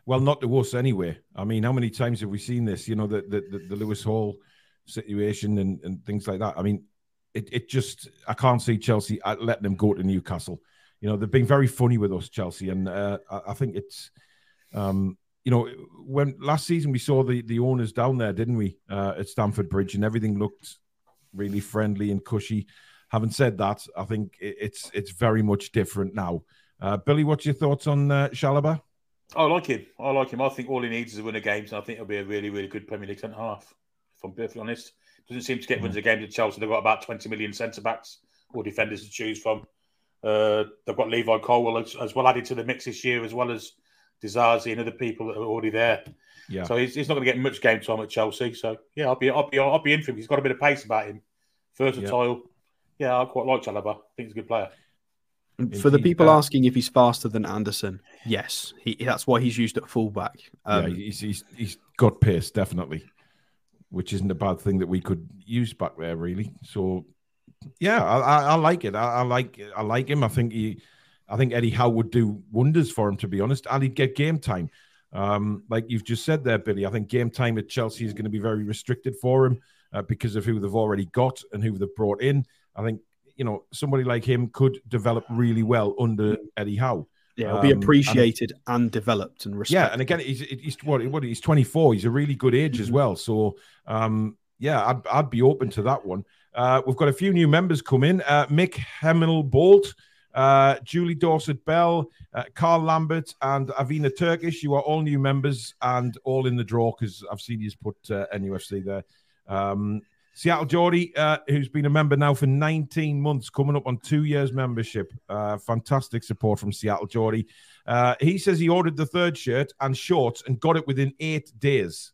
Well, not to us anyway. I mean, how many times have we seen this? You know, the the, the, the Lewis Hall situation and, and things like that. I mean, it, it just I can't see Chelsea uh, letting them go to Newcastle. You know, they've been very funny with us, Chelsea, and uh, I, I, think it's um, you know when last season we saw the the owners down there, didn't we, uh, at Stamford Bridge, and everything looked really friendly and cushy. Having said that, I think it's it's very much different now. Uh, Billy, what's your thoughts on uh, Chalobah? I like him. I like him. I think all he needs is a win a games, and I think it'll be a really, really good Premier League centre half. If I'm perfectly honest, doesn't seem to get wins mm. a game at Chelsea. They've got about 20 million centre backs or defenders to choose from. Uh, they've got Levi Colwill as, as, well added to the mix this year, as well as Disasi and other people that are already there. Yeah. So he's, he's not going to get much game time at Chelsea. So yeah, I'll be I'll be I'll be in for him. He's got a bit of pace about him. Versatile. Yeah, yeah I quite like Chalobah. I think he's a good player. For the people uh, asking if he's faster than Anderson, yes, he, that's why he's used at fullback. Um, yeah, he's, he's he's got pace definitely, which isn't a bad thing that we could use back there really. So, yeah, I, I, I like it. I, I, like I like him. I think he, I think Eddie Howe would do wonders for him. To be honest, and he'd get game time. Um, like you've just said there, Billy. I think game time at Chelsea is going to be very restricted for him uh, because of who they've already got and who they've brought in. I think you know, somebody like him could develop really well under Eddie Howe. Yeah, he'll be um, appreciated and, and, developed and respected. Yeah, and again, he's, he's what, what he's 24. He's a really good age mm-hmm. as well. So, um, yeah, I'd, I'd be open to that one. Uh, we've got a few new members come in. Uh, Mick Hemel Bolt, uh, Julie Dorset Bell, uh, Carl Lambert, and Avina Turkish. You are all new members and all in the draw because I've seen you put uh, NUFC there. Um, Seattle Geordie, uh, who's been a member now for 19 months, coming up on two years membership. Uh, fantastic support from Seattle Geordie. Uh, he says he ordered the third shirt and shorts and got it within eight days.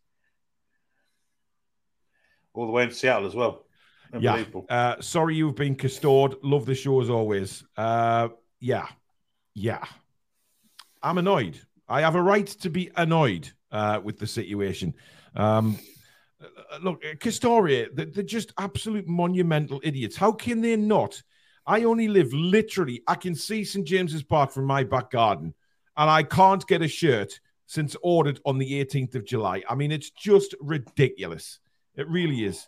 All the way in Seattle as well. Yeah. Uh, sorry you've been custored. Love the show as always. Uh, yeah. Yeah. I'm annoyed. I have a right to be annoyed uh, with the situation. Um, look, uh, Castoria, they're just absolute monumental idiots. How can they not? I only live literally, I can see St. James's Park from my back garden, and I can't get a shirt since ordered on the 18th of July. I mean, it's just ridiculous. It really is.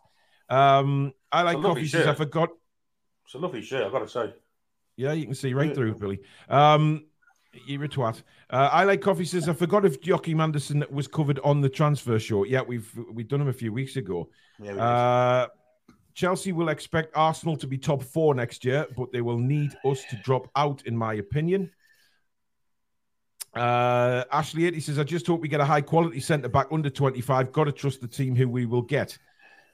Um, I like coffee shirt. I forgot. It's a lovely shirt, I've got to say. Yeah, you can see right yeah. through, Billy. Um, you're a twat. Uh, I like coffee says I forgot if Joachim Andersen was covered on the transfer show. Yeah, we've we've done him a few weeks ago. Yeah, uh, Chelsea will expect Arsenal to be top four next year, but they will need us to drop out, in my opinion. Uh, Ashley 80 says, I just hope we get a high quality centre back under 25. Got to trust the team who we will get.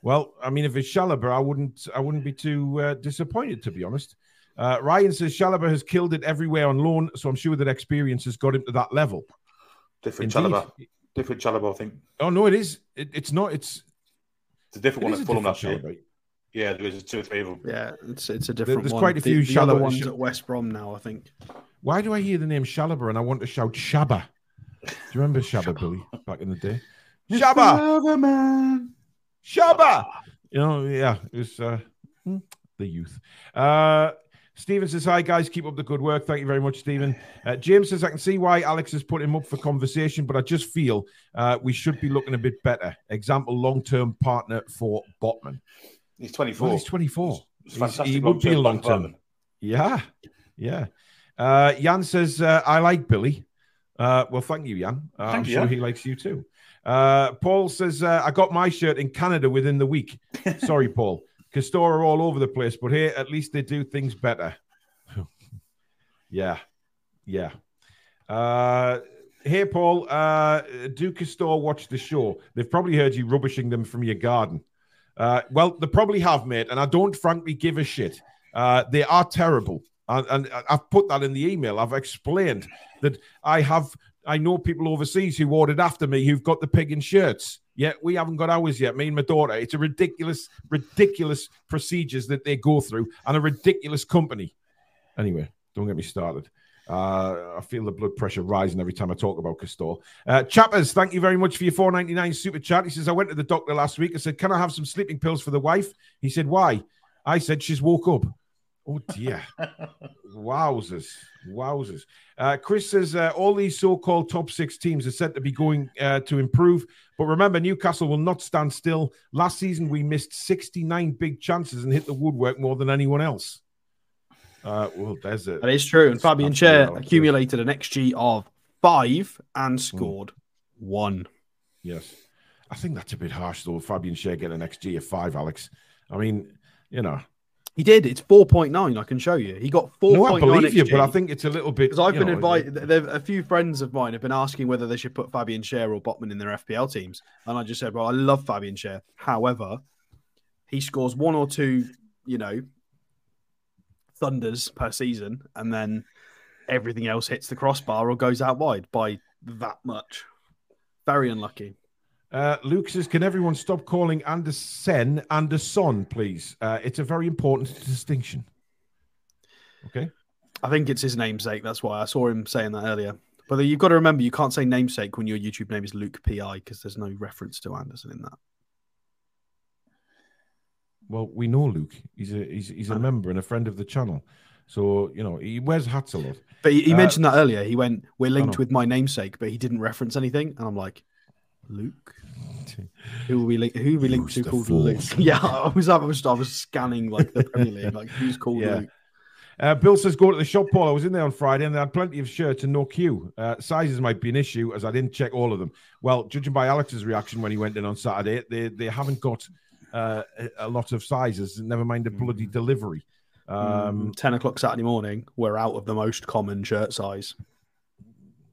Well, I mean, if it's Chalobah, I wouldn't I wouldn't be too uh, disappointed, to be honest. Uh, Ryan says Chalobah has killed it everywhere on loan, so I'm sure that experience has got him to that level. Different Indeed. Chalobah. Different Chalobah, I think. Oh no, it is. It, it's not. It's it's a different one at Fulham last year. Yeah, there's two or three of them. Yeah, it's it's a different. One. There's one. quite a few the, the other ones at West Brom now, I think. Why do I hear the name Chalobah and I want to shout Shaba? Do you remember Shaba, Billy, back in the day? Shabba, man. Shabba. You know, yeah, it was uh, hmm, the youth. Uh, Stephen says, Hi, guys. Keep up the good work. Thank you very much, Stephen. Uh, James says, I can see why Alex has put him up for conversation, but I just feel uh, we should be looking a bit better. Example, long term partner for Botman. He's 24. Well, he's 24. He's, he's he would be a long term. Yeah. Yeah. Uh, Jan says, uh, I like Billy. Uh, well, thank you, Jan. Uh, thank I'm you, sure he likes you too. Paul says, I got my shirt in Canada within the week. Sorry, Paul. Castore are all over the place, but here at least they do things better. yeah, yeah. Uh, here, Paul, uh, do Castore watch the show? They've probably heard you rubbishing them from your garden. Uh, well, they probably have, mate, and I don't frankly give a shit. Uh, they are terrible. And, and, I've put that in the email. I've explained that I have, I know people overseas who ordered after me who've got the pig in shirts. Yet we haven't got ours yet. Me and my daughter. It's a ridiculous, ridiculous procedures that they go through, and a ridiculous company. Anyway, don't get me started. Uh, I feel the blood pressure rising every time I talk about Castore. Uh, Chappers, thank you very much for your 4.99 super chat. He says, I went to the doctor last week. I said, Can I have some sleeping pills for the wife? He said, Why? I said, She's woke up. Oh dear. Wowzers. Wowzers. Uh, Chris says uh, all these so called top six teams are said to be going uh, to improve. But remember, Newcastle will not stand still. Last season, we missed 69 big chances and hit the woodwork more than anyone else. Uh, well, there's it. That is true. And Fabian Schär accumulated an XG of five and scored mm. one. Yes. I think that's a bit harsh, though. Fabian Schär getting an XG of five, Alex. I mean, you know, he did. It's four point nine. I can show you. He got four. No, I believe you, but I think it's a little bit because I've been invited. A few friends of mine have been asking whether they should put Fabian Schär or Botman in their FPL teams, and I just said, "Well, I love Fabian Schär. However, he scores one or two, you know, thunders per season, and then everything else hits the crossbar or goes out wide by that much. Very unlucky." Uh, Luke says, "Can everyone stop calling Andersen Anderson, please? Uh, it's a very important distinction." Okay. I think it's his namesake. That's why I saw him saying that earlier. But you've got to remember, you can't say namesake when your YouTube name is Luke Pi because there's no reference to Anderson in that. Well, we know Luke. He's a he's, he's a member and a friend of the channel. So you know he wears hats a lot. But he, he uh, mentioned that earlier. He went, "We're linked with my namesake," but he didn't reference anything, and I'm like, Luke. Who will we link? Who will we link to called Luke? Yeah, I was, I was, I was scanning like the Premier League, like who's called yeah. Luke. Uh, Bill says, go to the shop, Paul. I was in there on Friday and they had plenty of shirts and no queue. Uh, sizes might be an issue as I didn't check all of them. Well, judging by Alex's reaction when he went in on Saturday, they, they haven't got uh, a lot of sizes, never mind the bloody mm. delivery. Um, mm, 10 o'clock Saturday morning, we're out of the most common shirt size.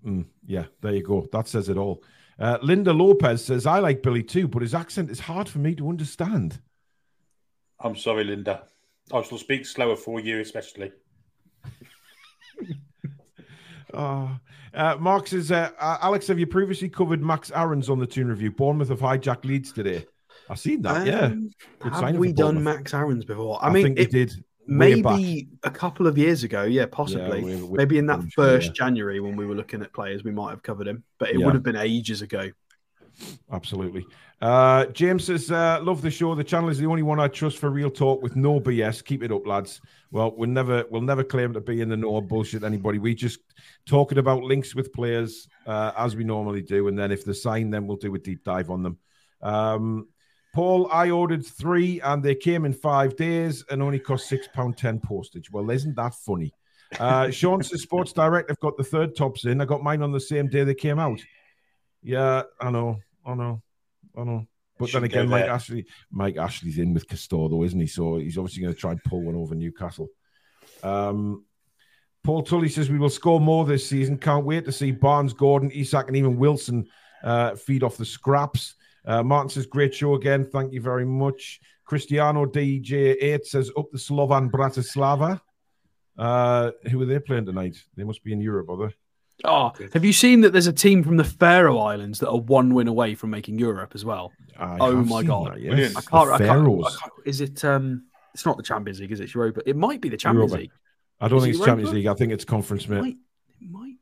Mm, yeah, there you go. That says it all. Uh, Linda Lopez says, I like Billy too, but his accent is hard for me to understand. I'm sorry, Linda. I shall speak slower for you, especially. oh. Uh, Mark says, uh, uh, Alex, have you previously covered Max Aarons on the Toon Review? Bournemouth have hijacked Leeds today. I've seen that, um, yeah. have we done Max Aarons before? I, I mean, it, did maybe a couple of years ago, yeah, possibly. Yeah, we're, we're, maybe in that first yeah. January when we were looking at players, we might have covered him, but it yeah. would have been ages ago. Absolutely. Uh, James says, uh, "Love the show. The channel is the only one I trust for real talk with no BS. Keep it up, lads. Well, we'll never, we'll never claim to be in the know bullshit anybody. We just talking about links with players uh, as we normally do, and then if they sign, then we'll do a deep dive on them." Um, Paul, I ordered three and they came in five days and only cost six pound ten postage. Well, isn't that funny? Uh, Sean says Sports Direct. I've got the third tops in. I got mine on the same day they came out. Yeah, I know, I know, I know. But then again, Mike Ashley, Mike Ashley's in with Castore, though, isn't he? So he's obviously going to try and pull one over Newcastle. Um, Paul Tully says we will score more this season. Can't wait to see Barnes, Gordon, Isak, and even Wilson uh, feed off the scraps. Uh, Martin says, great show again. Thank you very much. Cristiano DJ8 says, up the Slovan Bratislava. Uh, who are they playing tonight? They must be in Europe, are they? Oh, have you seen that there's a team from the Faroe Islands that are one win away from making Europe as well? I oh my god! That, yes. I, can't, I, can't, I, can't, Is it? Um, it's not the Champions League, is it? Europa. It might be the Champions Europa. League. I don't is think it's Europa? Champions League. I think it's Conference, mate. It might, it might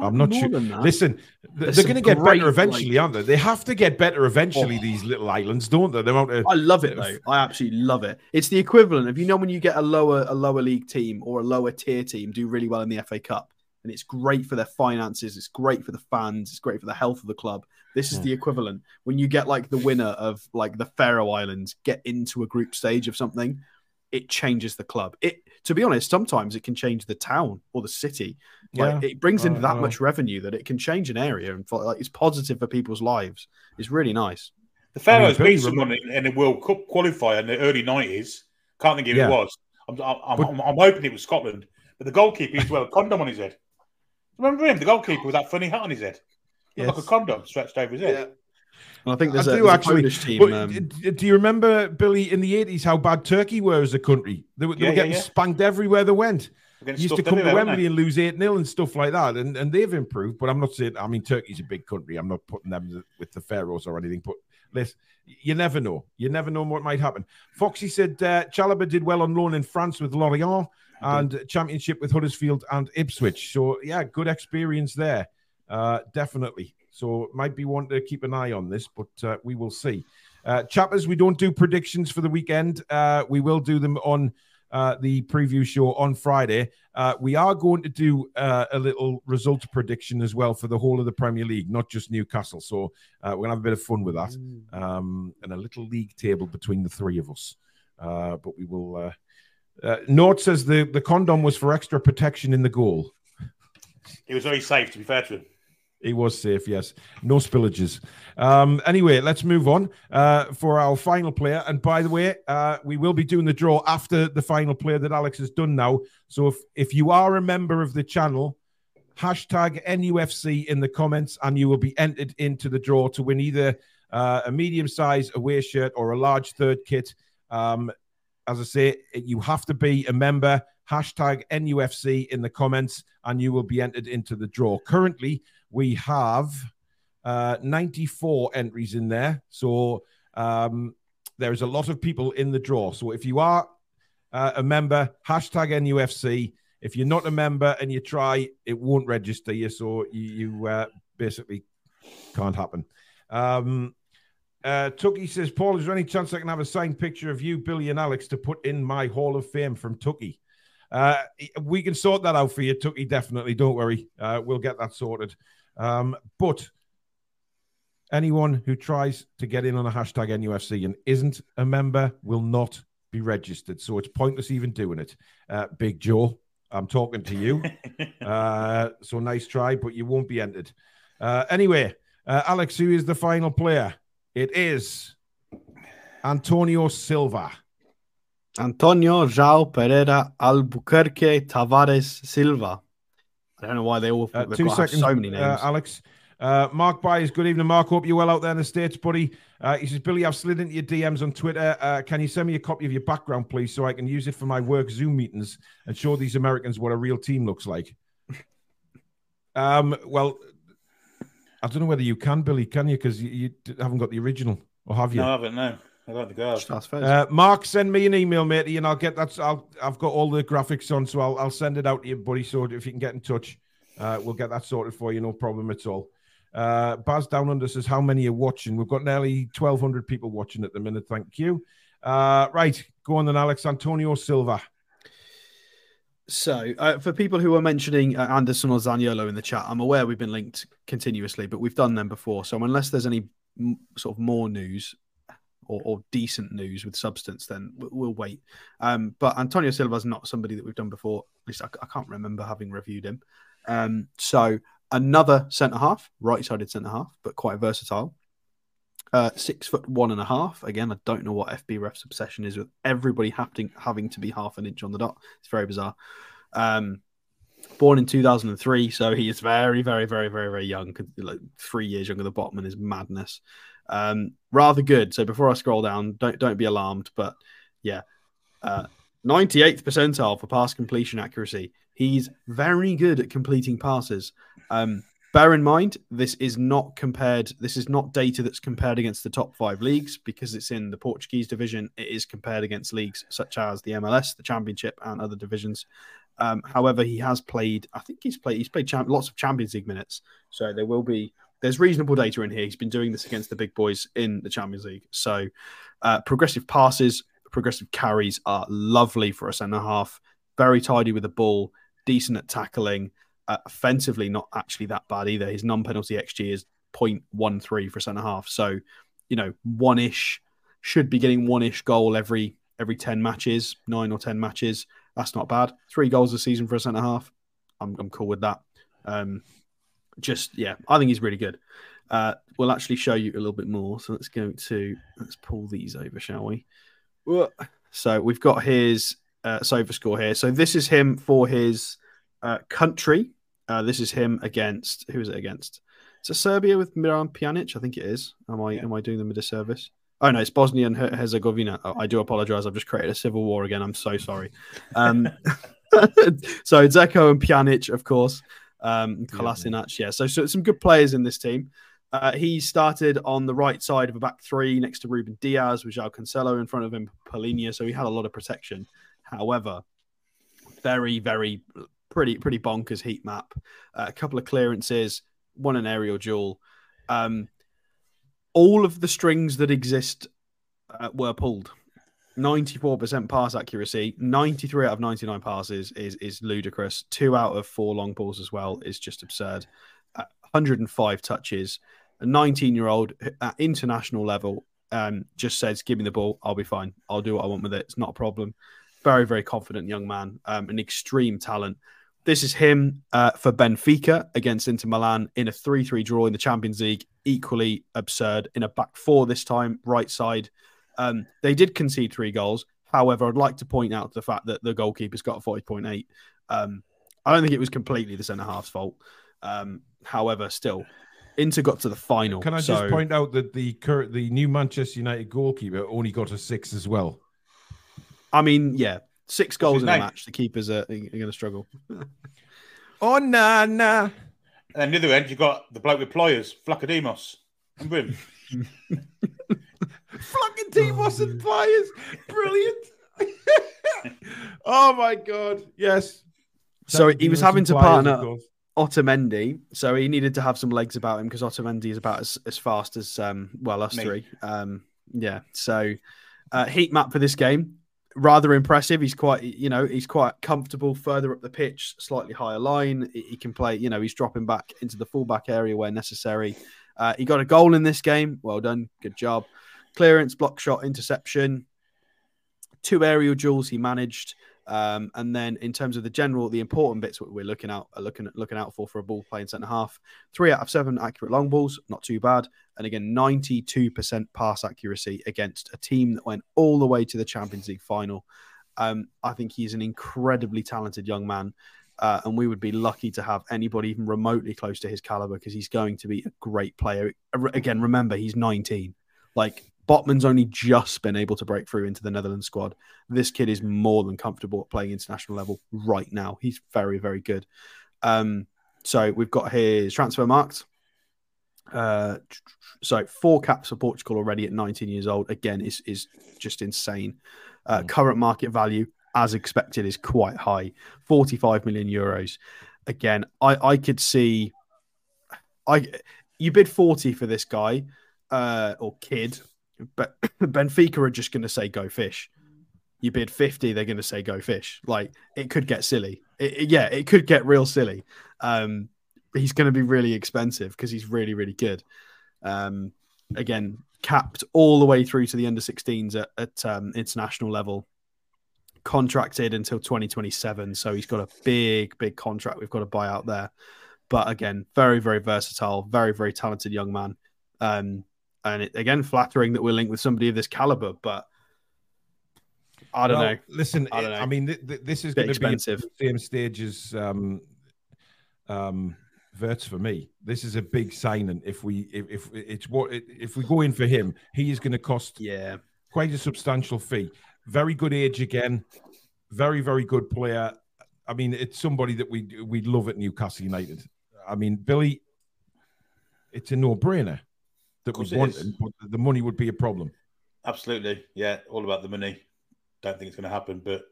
I'm not sure. Listen, There's they're going to get better eventually, like... aren't they? They have to get better eventually. Oh. These little islands, don't they? To... I love it though. I absolutely love it. It's the equivalent of you know when you get a lower a lower league team or a lower tier team do really well in the FA Cup, and it's great for their finances. It's great for the fans. It's great for the health of the club. This is yeah. the equivalent when you get like the winner of like the Faroe Islands get into a group stage of something it changes the club. It to be honest, sometimes it can change the town or the city. Like yeah. it brings in oh, that much revenue that it can change an area and for, like it's positive for people's lives. It's really nice. The Faroes I mean, beat someone in, in a World Cup qualifier in the early nineties. Can't think who yeah. it was. I'm, I'm, but, I'm, I'm, hoping it was Scotland. But the goalkeeper used to wear a condom on his head. Remember him? The goalkeeper with that funny hat on his head. Yes. Like a condom stretched over his head. Yeah. I think there's, I a, do there's actually. A team, um... Do you remember Billy in the eighties how bad Turkey were as a country? They were, they yeah, were getting yeah, yeah. spanked everywhere they went. Used to come to Wembley and lose eight 0 and stuff like that, and and they've improved. But I'm not saying. I mean, Turkey's a big country. I'm not putting them with the Faroes or anything. But listen, you never know. You never know what might happen. Foxy said uh, Chalobah did well on loan in France with Lorient and Championship with Huddersfield and Ipswich. So yeah, good experience there. Uh, definitely. So might be one to keep an eye on this, but uh, we will see. Uh, chappers, we don't do predictions for the weekend. Uh, we will do them on uh, the preview show on Friday, uh, we are going to do uh, a little results prediction as well for the whole of the Premier League, not just Newcastle. So uh, we're going to have a bit of fun with that um, and a little league table between the three of us. Uh, but we will. Uh, uh, Note says the, the condom was for extra protection in the goal. It was very safe, to be fair to him. He was safe, yes. No spillages. Um, anyway, let's move on uh, for our final player. And by the way, uh, we will be doing the draw after the final player that Alex has done now. So if, if you are a member of the channel, hashtag NUFC in the comments, and you will be entered into the draw to win either uh, a medium size away shirt or a large third kit. Um, as I say, you have to be a member. Hashtag NUFC in the comments, and you will be entered into the draw. Currently, we have uh, 94 entries in there. So um, there's a lot of people in the draw. So if you are uh, a member, hashtag NUFC. If you're not a member and you try, it won't register you. So you, you uh, basically can't happen. Um, uh, Tucky says, Paul, is there any chance I can have a signed picture of you, Billy, and Alex to put in my Hall of Fame from Tucky? Uh, we can sort that out for you, Tucky, definitely. Don't worry. Uh, we'll get that sorted. Um, but anyone who tries to get in on a hashtag NUFC and isn't a member will not be registered. So it's pointless even doing it. Uh, Big Joe, I'm talking to you. uh, so nice try, but you won't be entered. Uh, anyway, uh, Alex, who is the final player? It is Antonio Silva. Antonio João Pereira Albuquerque Tavares Silva. I don't know why they all Uh, they've two got to have seconds, so many names. uh, Alex. Uh, Mark Byers, good evening, Mark. Hope you're well out there in the States, buddy. Uh, he says, Billy, I've slid into your DMs on Twitter. Uh, can you send me a copy of your background, please, so I can use it for my work Zoom meetings and show these Americans what a real team looks like? um, well, I don't know whether you can, Billy, can you? Because you, you haven't got the original, or have you? No, I haven't. No, I don't think I have. That's fair. Uh, Mark, send me an email, matey, and I'll get that. I'll, I've got all the graphics on, so I'll, I'll send it out to you, buddy. So if you can get in touch, uh, we'll get that sorted for you. No problem at all. Uh, Baz Down Under says, How many are watching? We've got nearly 1,200 people watching at the minute. Thank you. Uh, right. Go on then, Alex. Antonio Silva. So, uh, for people who are mentioning uh, Anderson or Zaniolo in the chat, I'm aware we've been linked continuously, but we've done them before. So, unless there's any m- sort of more news or, or decent news with substance, then we'll wait. Um, but Antonio Silva's not somebody that we've done before. At least I, I can't remember having reviewed him. Um, so, another centre half, right sided centre half, but quite versatile. Uh, six foot one and a half. Again, I don't know what FBref's obsession is with everybody having having to be half an inch on the dot. It's very bizarre. Um, born in 2003, so he is very, very, very, very, very young. Like three years younger than Botman is madness. Um, rather good. So before I scroll down, don't don't be alarmed. But yeah, uh, 98th percentile for pass completion accuracy. He's very good at completing passes. Um, bear in mind, this is not compared. This is not data that's compared against the top five leagues because it's in the Portuguese division. It is compared against leagues such as the MLS, the Championship, and other divisions. Um, however, he has played. I think he's played. He's played champ- lots of Champions League minutes, so there will be. There's reasonable data in here. He's been doing this against the big boys in the Champions League. So, uh, progressive passes, progressive carries are lovely for a centre half. Very tidy with the ball, decent at tackling. Uh, offensively, not actually that bad either. His non-penalty xG is 0.13 for a centre half. So, you know, one ish should be getting one ish goal every every 10 matches, nine or 10 matches. That's not bad. Three goals a season for a centre half. I'm, I'm cool with that. Um, just, yeah, I think he's really good. Uh, we'll actually show you a little bit more. So let's go to, let's pull these over, shall we? So we've got his uh, SofaScore here. So this is him for his uh, country. Uh, this is him against, who is it against? Is it Serbia with Miran Pjanic? I think it is. Am I, am I doing them a disservice? Oh no, it's Bosnia and Herzegovina. Oh, I do apologize. I've just created a civil war again. I'm so sorry. Um, so Dzeko and Pjanic, of course. Um, Kolasinac, yeah. So, so some good players in this team. Uh, he started on the right side of a back three next to Rúben Dias with João Cancelo in front of him, Palhinha. So he had a lot of protection. However, very, very pretty, pretty bonkers heat map. Uh, a couple of clearances, won an aerial duel. Um, all of the strings that exist uh, were pulled. 94% pass accuracy, 93 out of 99 passes is is ludicrous. Two out of four long balls as well is just absurd. Uh, 105 touches. A 19 year old at international level um, just says, "Give me the ball, I'll be fine. I'll do what I want with it. It's not a problem." Very, very confident young man, um, an extreme talent. This is him uh, for Benfica against Inter Milan in a 3 3 draw in the Champions League. Equally absurd in a back four this time, right side. Um, they did concede three goals. However, I'd like to point out the fact that the goalkeeper's got a 40.8. Um, I don't think it was completely the centre half's fault. Um, however, still, Inter got to the final. Can I so... just point out that the current the new Manchester United goalkeeper only got a six as well? I mean, yeah, six goals in a match. The keepers are, are going to struggle. oh nah nah. And the other end, you got the bloke with pliers, Vlachodimos. Remember him? Vlachodimos and players. brilliant. oh my god, yes. So he was having to partner Otamendi, so he needed to have some legs about him because Otamendi is about as, as fast as um, well us Me. three. Um, yeah, so uh, heat map for this game rather impressive. He's quite, you know, he's quite comfortable further up the pitch, slightly higher line. He can play, you know, he's dropping back into the fullback area where necessary. Uh, he got a goal in this game. Well done, good job. Clearance, block shot, interception, two aerial duels he managed. Um, and then in terms of the general, the important bits we're looking out looking looking out for for a ball playing centre half, three out of seven accurate long balls, not too bad. And again, 92% pass accuracy against a team that went all the way to the Champions League final. Um, I think he's an incredibly talented young man. Uh, and we would be lucky to have anybody even remotely close to his caliber because he's going to be a great player. Again, remember, he's 19. Like Botman's only just been able to break through into the Netherlands squad. This kid is more than comfortable at playing international level right now. He's very, very good. Um, so we've got his Transfermarkt. Uh, so four caps for Portugal already at 19 years old. Again, is is just insane. Uh, mm. Current market value, as expected, is quite high, 45 million euros. Again, I I could see, I you bid 40 for this guy uh, or kid but Benfica are just going to say go fish. You bid 50, they're going to say go fish. Like it could get silly. It, it, yeah, it could get real silly. Um, he's going to be really expensive because he's really, really good. Um, again, capped all the way through to the under 16s at, at um, international level, contracted until 2027. So he's got a big, big contract we've got to buy out there. But again, very, very versatile, very, very talented young man. Um, and it, again, flattering that we're linked with somebody of this caliber, but I don't well, know. Listen, I, don't know. I mean, th- th- this is going to be the same stage as um, um, Wirtz for me. This is a big signing. If we, if, if it's what, if we go in for him, he is going to cost yeah quite a substantial fee. Very good age again. Very, very good player. I mean, it's somebody that we we love at Newcastle United. I mean, Billy, it's a no brainer that wanted, but the money would be a problem. Absolutely, yeah, all about the money. Don't think it's going to happen, but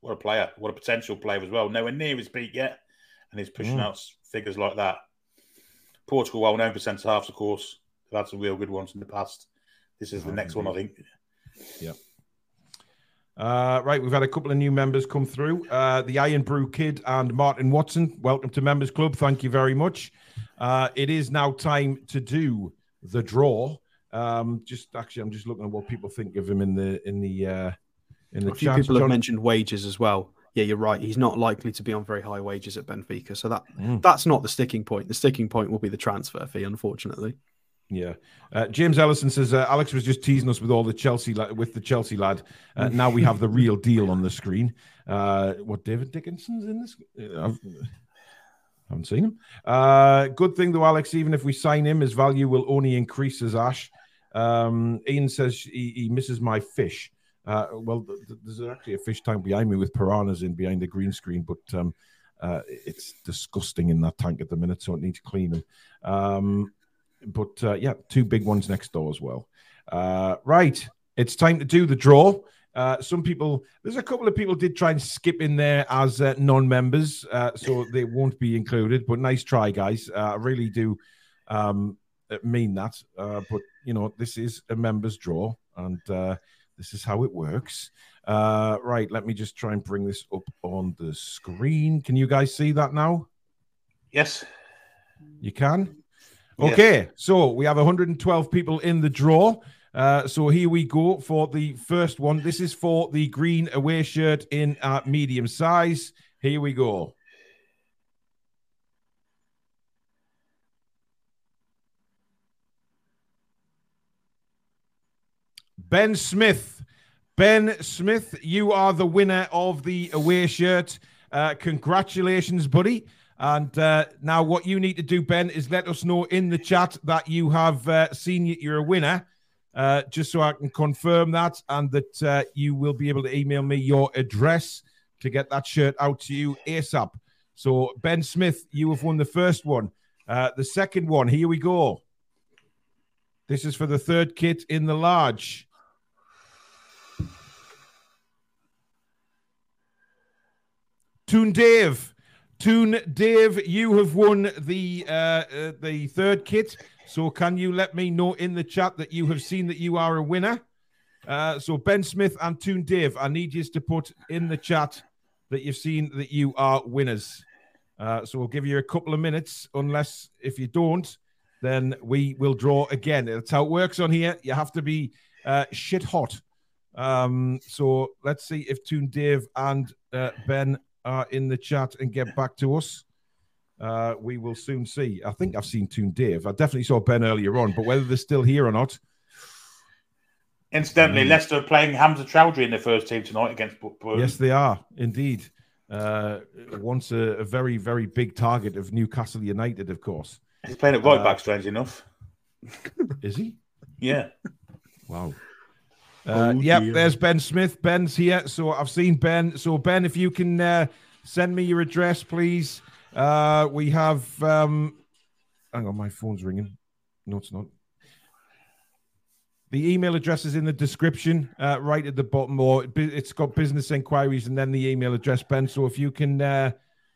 what a player, what a potential player as well. Nowhere near his peak yet, and he's pushing mm. out figures like that. Portugal, well known for centre halves, of course. They've had some real good ones in the past. This is the oh, next one, I think. Yeah. Uh, right, we've had a couple of new members come through. Uh, the Iron Brew Kid and Martin Watson. Welcome to Members Club. Thank you very much. Uh, it is now time to do the draw. Um, just actually, I'm just looking at what people think of him in the in the uh, in the. A few people have mentioned wages as well. Yeah, you're right. He's not likely to be on very high wages at Benfica, so that mm. that's not the sticking point. The sticking point will be the transfer fee, unfortunately. Yeah, uh, James Ellison says uh, Alex was just teasing us with all the Chelsea la- with the Chelsea lad. Uh, now we have the real deal on the screen. Uh, what David Dickinson's in this? Haven't seen him. Uh, good thing though, Alex. Even if we sign him, his value will only increase as Ash. Um, Ian says he, he, misses my fish. Uh, well, th- th- there's actually a fish tank behind me with piranhas in behind the green screen, but um, uh, it's disgusting in that tank at the minute, so it needs cleaning. Um, but uh, yeah, two big ones next door as well. Uh, right, it's time to do the draw. Uh, some people, there's a couple of people did try and skip in there as uh, non-members, uh, so they won't be included. But nice try, guys. Uh, I really do um, mean that. Uh, but you know, this is a members draw, and This is how it works. Uh, right, let me just try and bring this up on the screen. Can you guys see that now? Yes. You can? Yes. Okay, so we have 112 people in the draw. Uh, so here we go for the first one. This is for the green away shirt in uh, medium size. Here we go. Ben Smith. Ben Smith, you are the winner of the away shirt. Uh, congratulations, buddy. And uh, now, what you need to do, Ben, is let us know in the chat that you have uh, seen you're a winner, uh, just so I can confirm that, and that uh, you will be able to email me your address to get that shirt out to you ASAP. So, Ben Smith, you have won the first one. Uh, the second one, here we go. This is for the third kit in the large. Toon Dave. Toon Dave, you have won the uh, uh, the third kit. So can you let me know in the chat that you have seen that you are a winner? Uh, so Ben Smith and Toon Dave, I need you to put in the chat that you've seen that you are winners. Uh, so we'll give you a couple of minutes, unless if you don't, then we will draw again. That's how it works on here. You have to be uh, shit hot. Um, so let's see if Toon Dave and uh, Ben are in the chat and get back to us. Uh, we will soon see. I think I've seen Toon Dave. I definitely saw Ben earlier on, but whether they're still here or not, Incidentally, Mm. Leicester are playing Hamza Choudhury in their first team tonight against Bu- Burnley. yes, they are indeed. Uh, once a, a very, very big target of Newcastle United, of course. He's playing at right Uh, back, strange enough. Is he? Yeah. Wow. Uh, Oh, yep, dear. there's Ben Smith. Ben's here. So I've seen Ben. So, Ben, if you can uh, send me your address, please. Uh, we have. Um, hang on, my phone's ringing. No, it's not. The email address is in the description, uh, right at the bottom, or it- it's got business inquiries and then the email address, Ben. So if you can uh,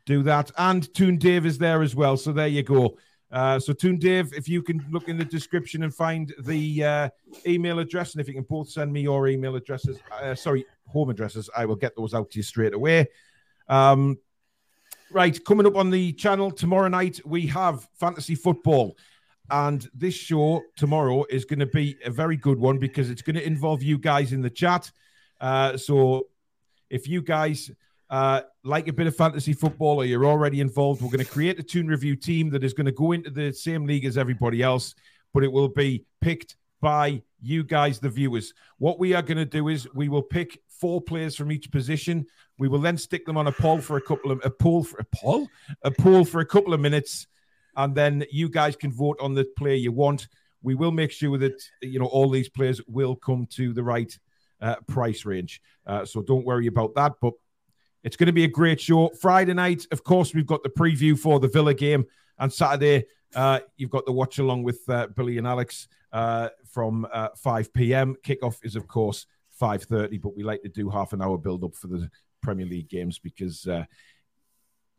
do that, and Toon Dave is there as well. So there you go. Uh, so Toon Dave, if you can look in the description and find the uh, email address, and if you can both send me your email addresses, uh, sorry, home addresses, I will get those out to you straight away. Um, right, coming up on the channel tomorrow night, we have fantasy football. And this show tomorrow is going to be a very good one because it's going to involve you guys in the chat. Uh, so if you guys uh, like a bit of fantasy football or you're already involved, we're going to create a toon review team that is going to go into the same league as everybody else, but it will be picked by you guys, the viewers. What we are going to do is we will pick four players from each position. We will then stick them on a poll for a couple of a poll for a poll, a poll for a couple of minutes, and then you guys can vote on the player you want. We will make sure that you know all these players will come to the right uh, price range. Uh, so don't worry about that. But it's going to be a great show. Friday night, of course, we've got the preview for the Villa game, and Saturday, uh, you've got the watch along with uh, Billy and Alex uh, from uh, 5 p.m. Kickoff is, of course, 5:30, but we like to do half an hour build up for the Premier League games because, uh,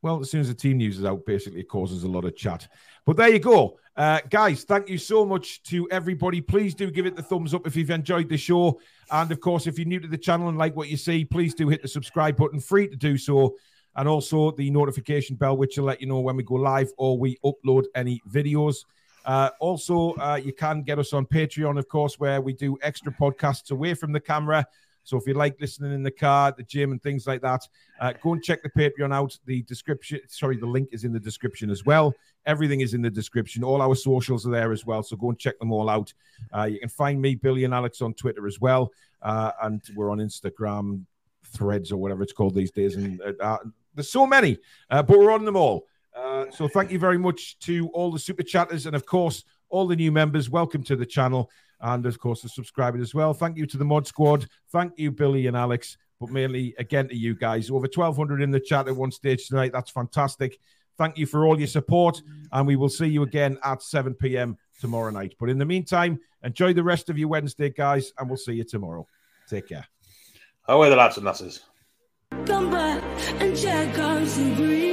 well, as soon as the team news is out, basically it causes a lot of chat. But there you go, uh, guys. Thank you so much to everybody. Please do give it the thumbs up if you've enjoyed the show, and of course, if you're new to the channel and like what you see, please do hit the subscribe button. Free to do so. And also the notification bell, which will let you know when we go live or we upload any videos. Uh, also, uh, you can get us on Patreon, of course, where we do extra podcasts away from the camera. So if you like listening in the car, the gym, and things like that, uh, go and check the Patreon out. The description, sorry, the link is in the description as well. Everything is in the description. All our socials are there as well. So go and check them all out. Uh, you can find me, Billy and Alex, on Twitter as well. Uh, and we're on Instagram, threads, or whatever it's called these days. And uh, uh, there's so many, uh, but we're on them all. So thank you very much to all the super chatters and of course all the new members. Welcome to the channel and of course the subscribers as well. Thank you to the mod squad. Thank you, Billy and Alex, but mainly again to you guys. Over 1,200 in the chat at one stage tonight. That's fantastic. Thank you for all your support, and we will see you again at 7 p.m. tomorrow night. But in the meantime, enjoy the rest of your Wednesday, guys, and we'll see you tomorrow. Take care. Away the lads and lasses? Come back and check out some breathing.